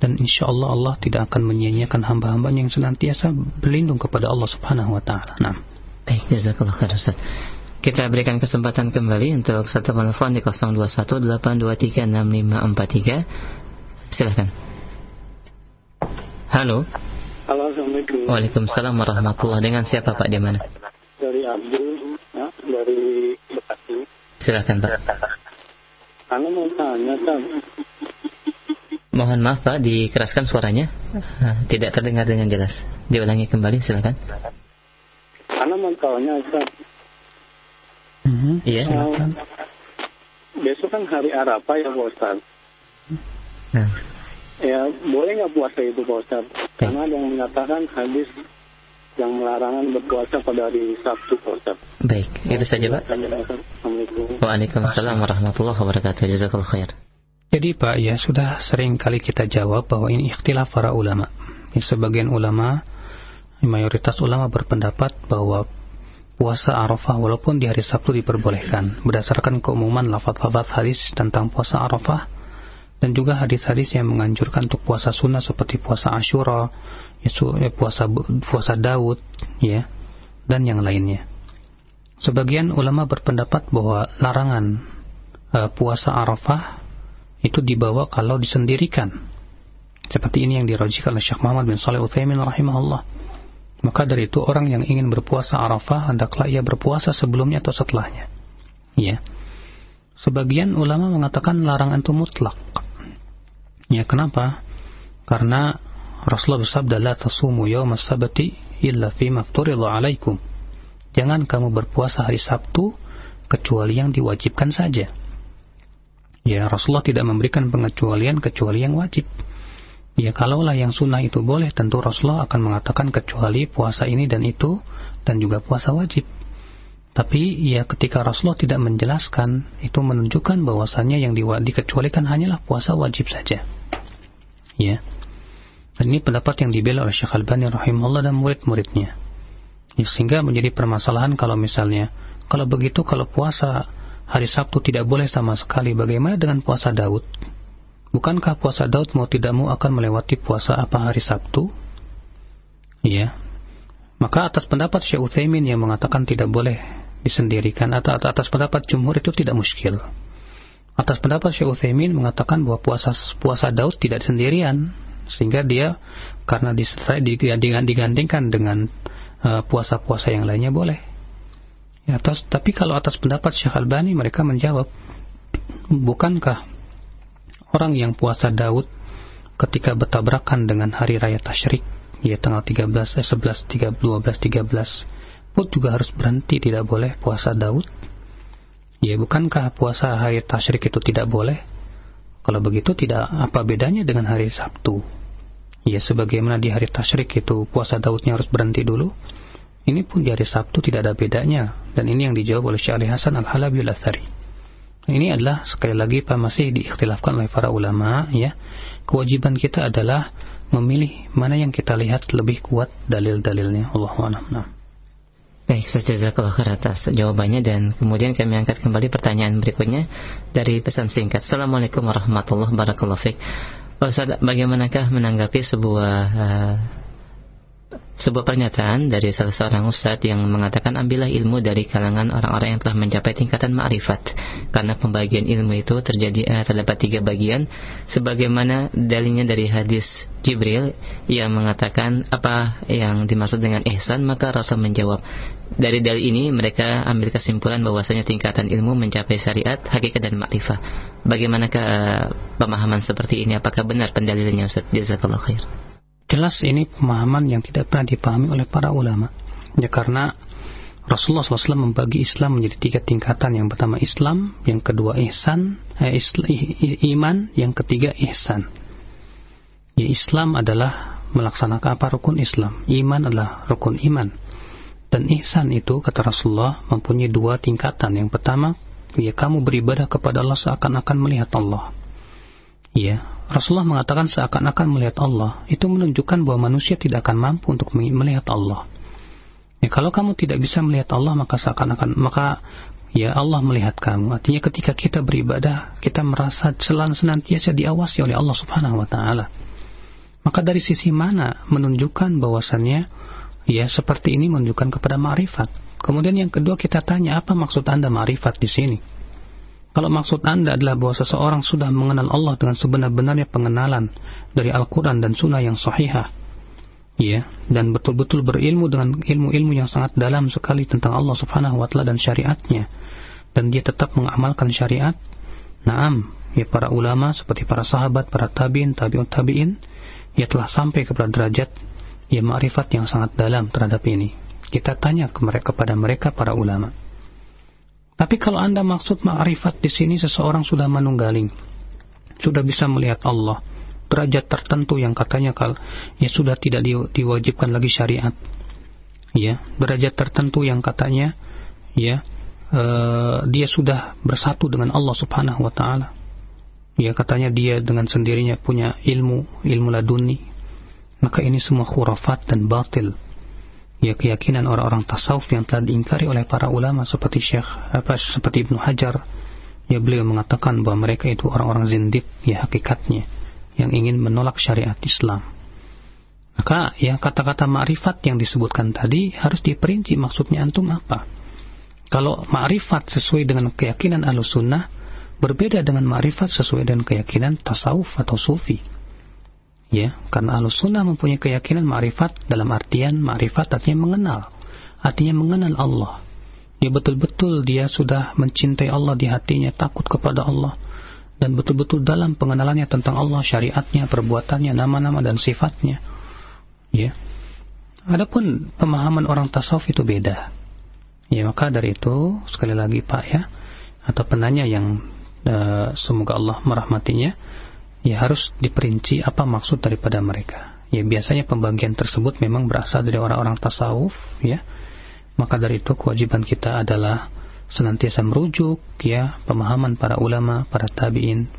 dan insya Allah Allah tidak akan menyia-nyiakan hamba-hambanya yang senantiasa berlindung kepada Allah Subhanahu wa taala. Nah. Baik, jazakallah khair Ustaz. Kita berikan kesempatan kembali untuk satu telepon di 0218236543. Silahkan. Halo. Halo, Assalamualaikum. Waalaikumsalam warahmatullahi Dengan siapa Pak di mana? Dari Abdul, ya, dari Bekasi. Silahkan Pak. Anu mau tanya, kan. Mohon maaf Pak, dikeraskan suaranya. Ah, tidak terdengar dengan jelas. Diulangi kembali silakan. Karena mantaunya Ustaz, Mhm, Iya. silakan. besok kan hari Arafah ya Pak Ustaz. Nah, Ya boleh nggak puasa itu Pak Ustaz? Karena ada yang menyatakan hadis yang melarangan berpuasa pada hari Sabtu Pak Ustaz. baik. Itu saja, Pak. Assalamualaikum. Waalaikumsalam warahmatullahi wabarakatuh. Jazakallahu khair. Jadi Pak ya sudah sering kali kita jawab bahwa ini ikhtilaf para ulama. Ya, sebagian ulama, mayoritas ulama berpendapat bahwa puasa Arafah walaupun di hari Sabtu diperbolehkan berdasarkan keumuman lafaz-lafaz hadis tentang puasa Arafah dan juga hadis-hadis yang menganjurkan untuk puasa sunnah seperti puasa Ashura, ya, puasa puasa Daud, ya, dan yang lainnya. Sebagian ulama berpendapat bahwa larangan eh, puasa Arafah itu dibawa kalau disendirikan. Seperti ini yang dirojikan oleh Syekh Muhammad bin Saleh Utsaimin rahimahullah. Maka dari itu orang yang ingin berpuasa Arafah hendaklah ia berpuasa sebelumnya atau setelahnya. Ya. Sebagian ulama mengatakan larangan itu mutlak. Ya, kenapa? Karena Rasulullah bersabda la tasumu yawma sabati illa fturidha alaikum. Jangan kamu berpuasa hari Sabtu kecuali yang diwajibkan saja. Ya, Rasulullah tidak memberikan pengecualian kecuali yang wajib. Ya, kalaulah yang sunnah itu boleh, tentu Rasulullah akan mengatakan kecuali puasa ini dan itu, dan juga puasa wajib. Tapi ya ketika Rasulullah tidak menjelaskan, itu menunjukkan bahwasannya yang dikecualikan hanyalah puasa wajib saja. Ya. Dan ini pendapat yang dibela oleh Syekh Albani rahimahullah dan murid-muridnya. Ya, sehingga menjadi permasalahan kalau misalnya, kalau begitu kalau puasa hari Sabtu tidak boleh sama sekali, bagaimana dengan puasa Daud? Bukankah puasa Daud mau tidak mau akan melewati puasa apa hari Sabtu? Iya. Maka atas pendapat Syekh Utsaimin yang mengatakan tidak boleh disendirikan atau atas pendapat jumhur itu tidak muskil. Atas pendapat Syekh Utsaimin mengatakan bahwa puasa puasa Daud tidak sendirian sehingga dia karena disertai digandingkan dengan uh, puasa-puasa yang lainnya boleh. Ya, atas, tapi kalau atas pendapat Syekh Albani mereka menjawab, bukankah orang yang puasa Daud ketika bertabrakan dengan hari raya Tasyrik, ya tanggal 13, eh, 11, 13, 12, 13, pun juga harus berhenti tidak boleh puasa Daud? Ya, bukankah puasa hari Tasyrik itu tidak boleh? Kalau begitu tidak apa bedanya dengan hari Sabtu? Ya, sebagaimana di hari Tasyrik itu puasa Daudnya harus berhenti dulu, ini pun di hari Sabtu tidak ada bedanya dan ini yang dijawab oleh Syekh Ali Hasan Al-Halabi Al-Athari. Ini adalah sekali lagi Pak masih diikhtilafkan oleh para ulama ya. Kewajiban kita adalah memilih mana yang kita lihat lebih kuat dalil-dalilnya. Allahu a'lam. Baik, saya jazakallah khair atas jawabannya dan kemudian kami angkat kembali pertanyaan berikutnya dari pesan singkat. Assalamualaikum warahmatullahi wabarakatuh. Ustaz, bagaimanakah menanggapi sebuah uh, sebuah pernyataan dari salah seorang ustadz yang mengatakan ambillah ilmu dari kalangan orang-orang yang telah mencapai tingkatan ma'rifat. Karena pembagian ilmu itu terjadi eh, terdapat tiga bagian. Sebagaimana dalilnya dari hadis Jibril yang mengatakan apa yang dimaksud dengan ihsan? Maka Rasul menjawab dari dalil ini mereka ambil kesimpulan bahwasanya tingkatan ilmu mencapai syariat hakikat dan ma'rifah. Bagaimanakah uh, pemahaman seperti ini? Apakah benar pendalilannya Ustaz jazakallahu khair Jelas ini pemahaman yang tidak pernah dipahami oleh para ulama. Ya karena Rasulullah SAW membagi Islam menjadi tiga tingkatan. Yang pertama Islam, yang kedua ihsan, eh, isla, iman, yang ketiga ihsan. Ya Islam adalah melaksanakan apa rukun Islam. Iman adalah rukun iman. Dan ihsan itu kata Rasulullah mempunyai dua tingkatan. Yang pertama, ya kamu beribadah kepada Allah seakan-akan melihat Allah. Ya, Rasulullah mengatakan seakan-akan melihat Allah. Itu menunjukkan bahwa manusia tidak akan mampu untuk melihat Allah. Ya, kalau kamu tidak bisa melihat Allah, maka seakan-akan maka ya Allah melihat kamu. Artinya ketika kita beribadah, kita merasa selan senantiasa diawasi oleh Allah Subhanahu wa taala. Maka dari sisi mana menunjukkan bahwasannya ya seperti ini menunjukkan kepada ma'rifat. Kemudian yang kedua kita tanya apa maksud Anda ma'rifat di sini? Kalau maksud Anda adalah bahwa seseorang sudah mengenal Allah dengan sebenar-benarnya pengenalan dari Al-Quran dan Sunnah yang sahihah, ya, dan betul-betul berilmu dengan ilmu-ilmu yang sangat dalam sekali tentang Allah Subhanahu wa taala dan syariatnya, dan dia tetap mengamalkan syariat, naam, ya para ulama seperti para sahabat, para tabiin, tabi'ut tabi'in, ia telah sampai kepada derajat ya ma'rifat yang sangat dalam terhadap ini. Kita tanya ke mereka kepada mereka para ulama. Tapi kalau Anda maksud ma'rifat di sini seseorang sudah menunggaling, sudah bisa melihat Allah, derajat tertentu yang katanya kalau ya sudah tidak di, diwajibkan lagi syariat. Ya, derajat tertentu yang katanya ya uh, dia sudah bersatu dengan Allah Subhanahu wa taala. Ya katanya dia dengan sendirinya punya ilmu ilmu laduni. Maka ini semua khurafat dan batil ya keyakinan orang-orang tasawuf yang telah diingkari oleh para ulama seperti Syekh apa seperti Ibnu Hajar ya beliau mengatakan bahwa mereka itu orang-orang zindik ya hakikatnya yang ingin menolak syariat Islam maka ya kata-kata ma'rifat yang disebutkan tadi harus diperinci maksudnya antum apa kalau ma'rifat sesuai dengan keyakinan al-sunnah berbeda dengan ma'rifat sesuai dengan keyakinan tasawuf atau sufi. Ya, karena Ahlus Sunnah mempunyai keyakinan ma'rifat dalam artian ma'rifat artinya mengenal. Artinya mengenal Allah. Ya betul-betul dia sudah mencintai Allah di hatinya, takut kepada Allah dan betul-betul dalam pengenalannya tentang Allah, syariatnya, perbuatannya, nama-nama dan sifatnya. Ya. Adapun pemahaman orang tasawuf itu beda. Ya, maka dari itu sekali lagi Pak ya, atau penanya yang uh, semoga Allah merahmatinya ya harus diperinci apa maksud daripada mereka. Ya biasanya pembagian tersebut memang berasal dari orang-orang tasawuf ya. Maka dari itu kewajiban kita adalah senantiasa merujuk ya pemahaman para ulama para tabiin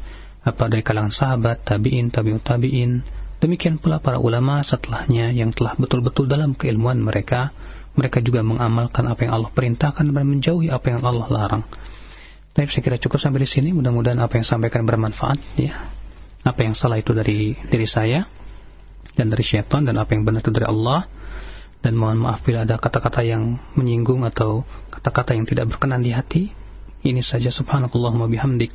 apa dari kalangan sahabat tabiin tabiut tabiin. Demikian pula para ulama setelahnya yang telah betul-betul dalam keilmuan mereka. Mereka juga mengamalkan apa yang Allah perintahkan dan menjauhi apa yang Allah larang. Baik, saya kira cukup sampai di sini. Mudah-mudahan apa yang sampaikan bermanfaat ya. Apa yang salah itu dari diri saya dan dari syaitan dan apa yang benar itu dari Allah. Dan mohon maaf bila ada kata-kata yang menyinggung atau kata-kata yang tidak berkenan di hati. Ini saja subhanakallahumma bihamdik.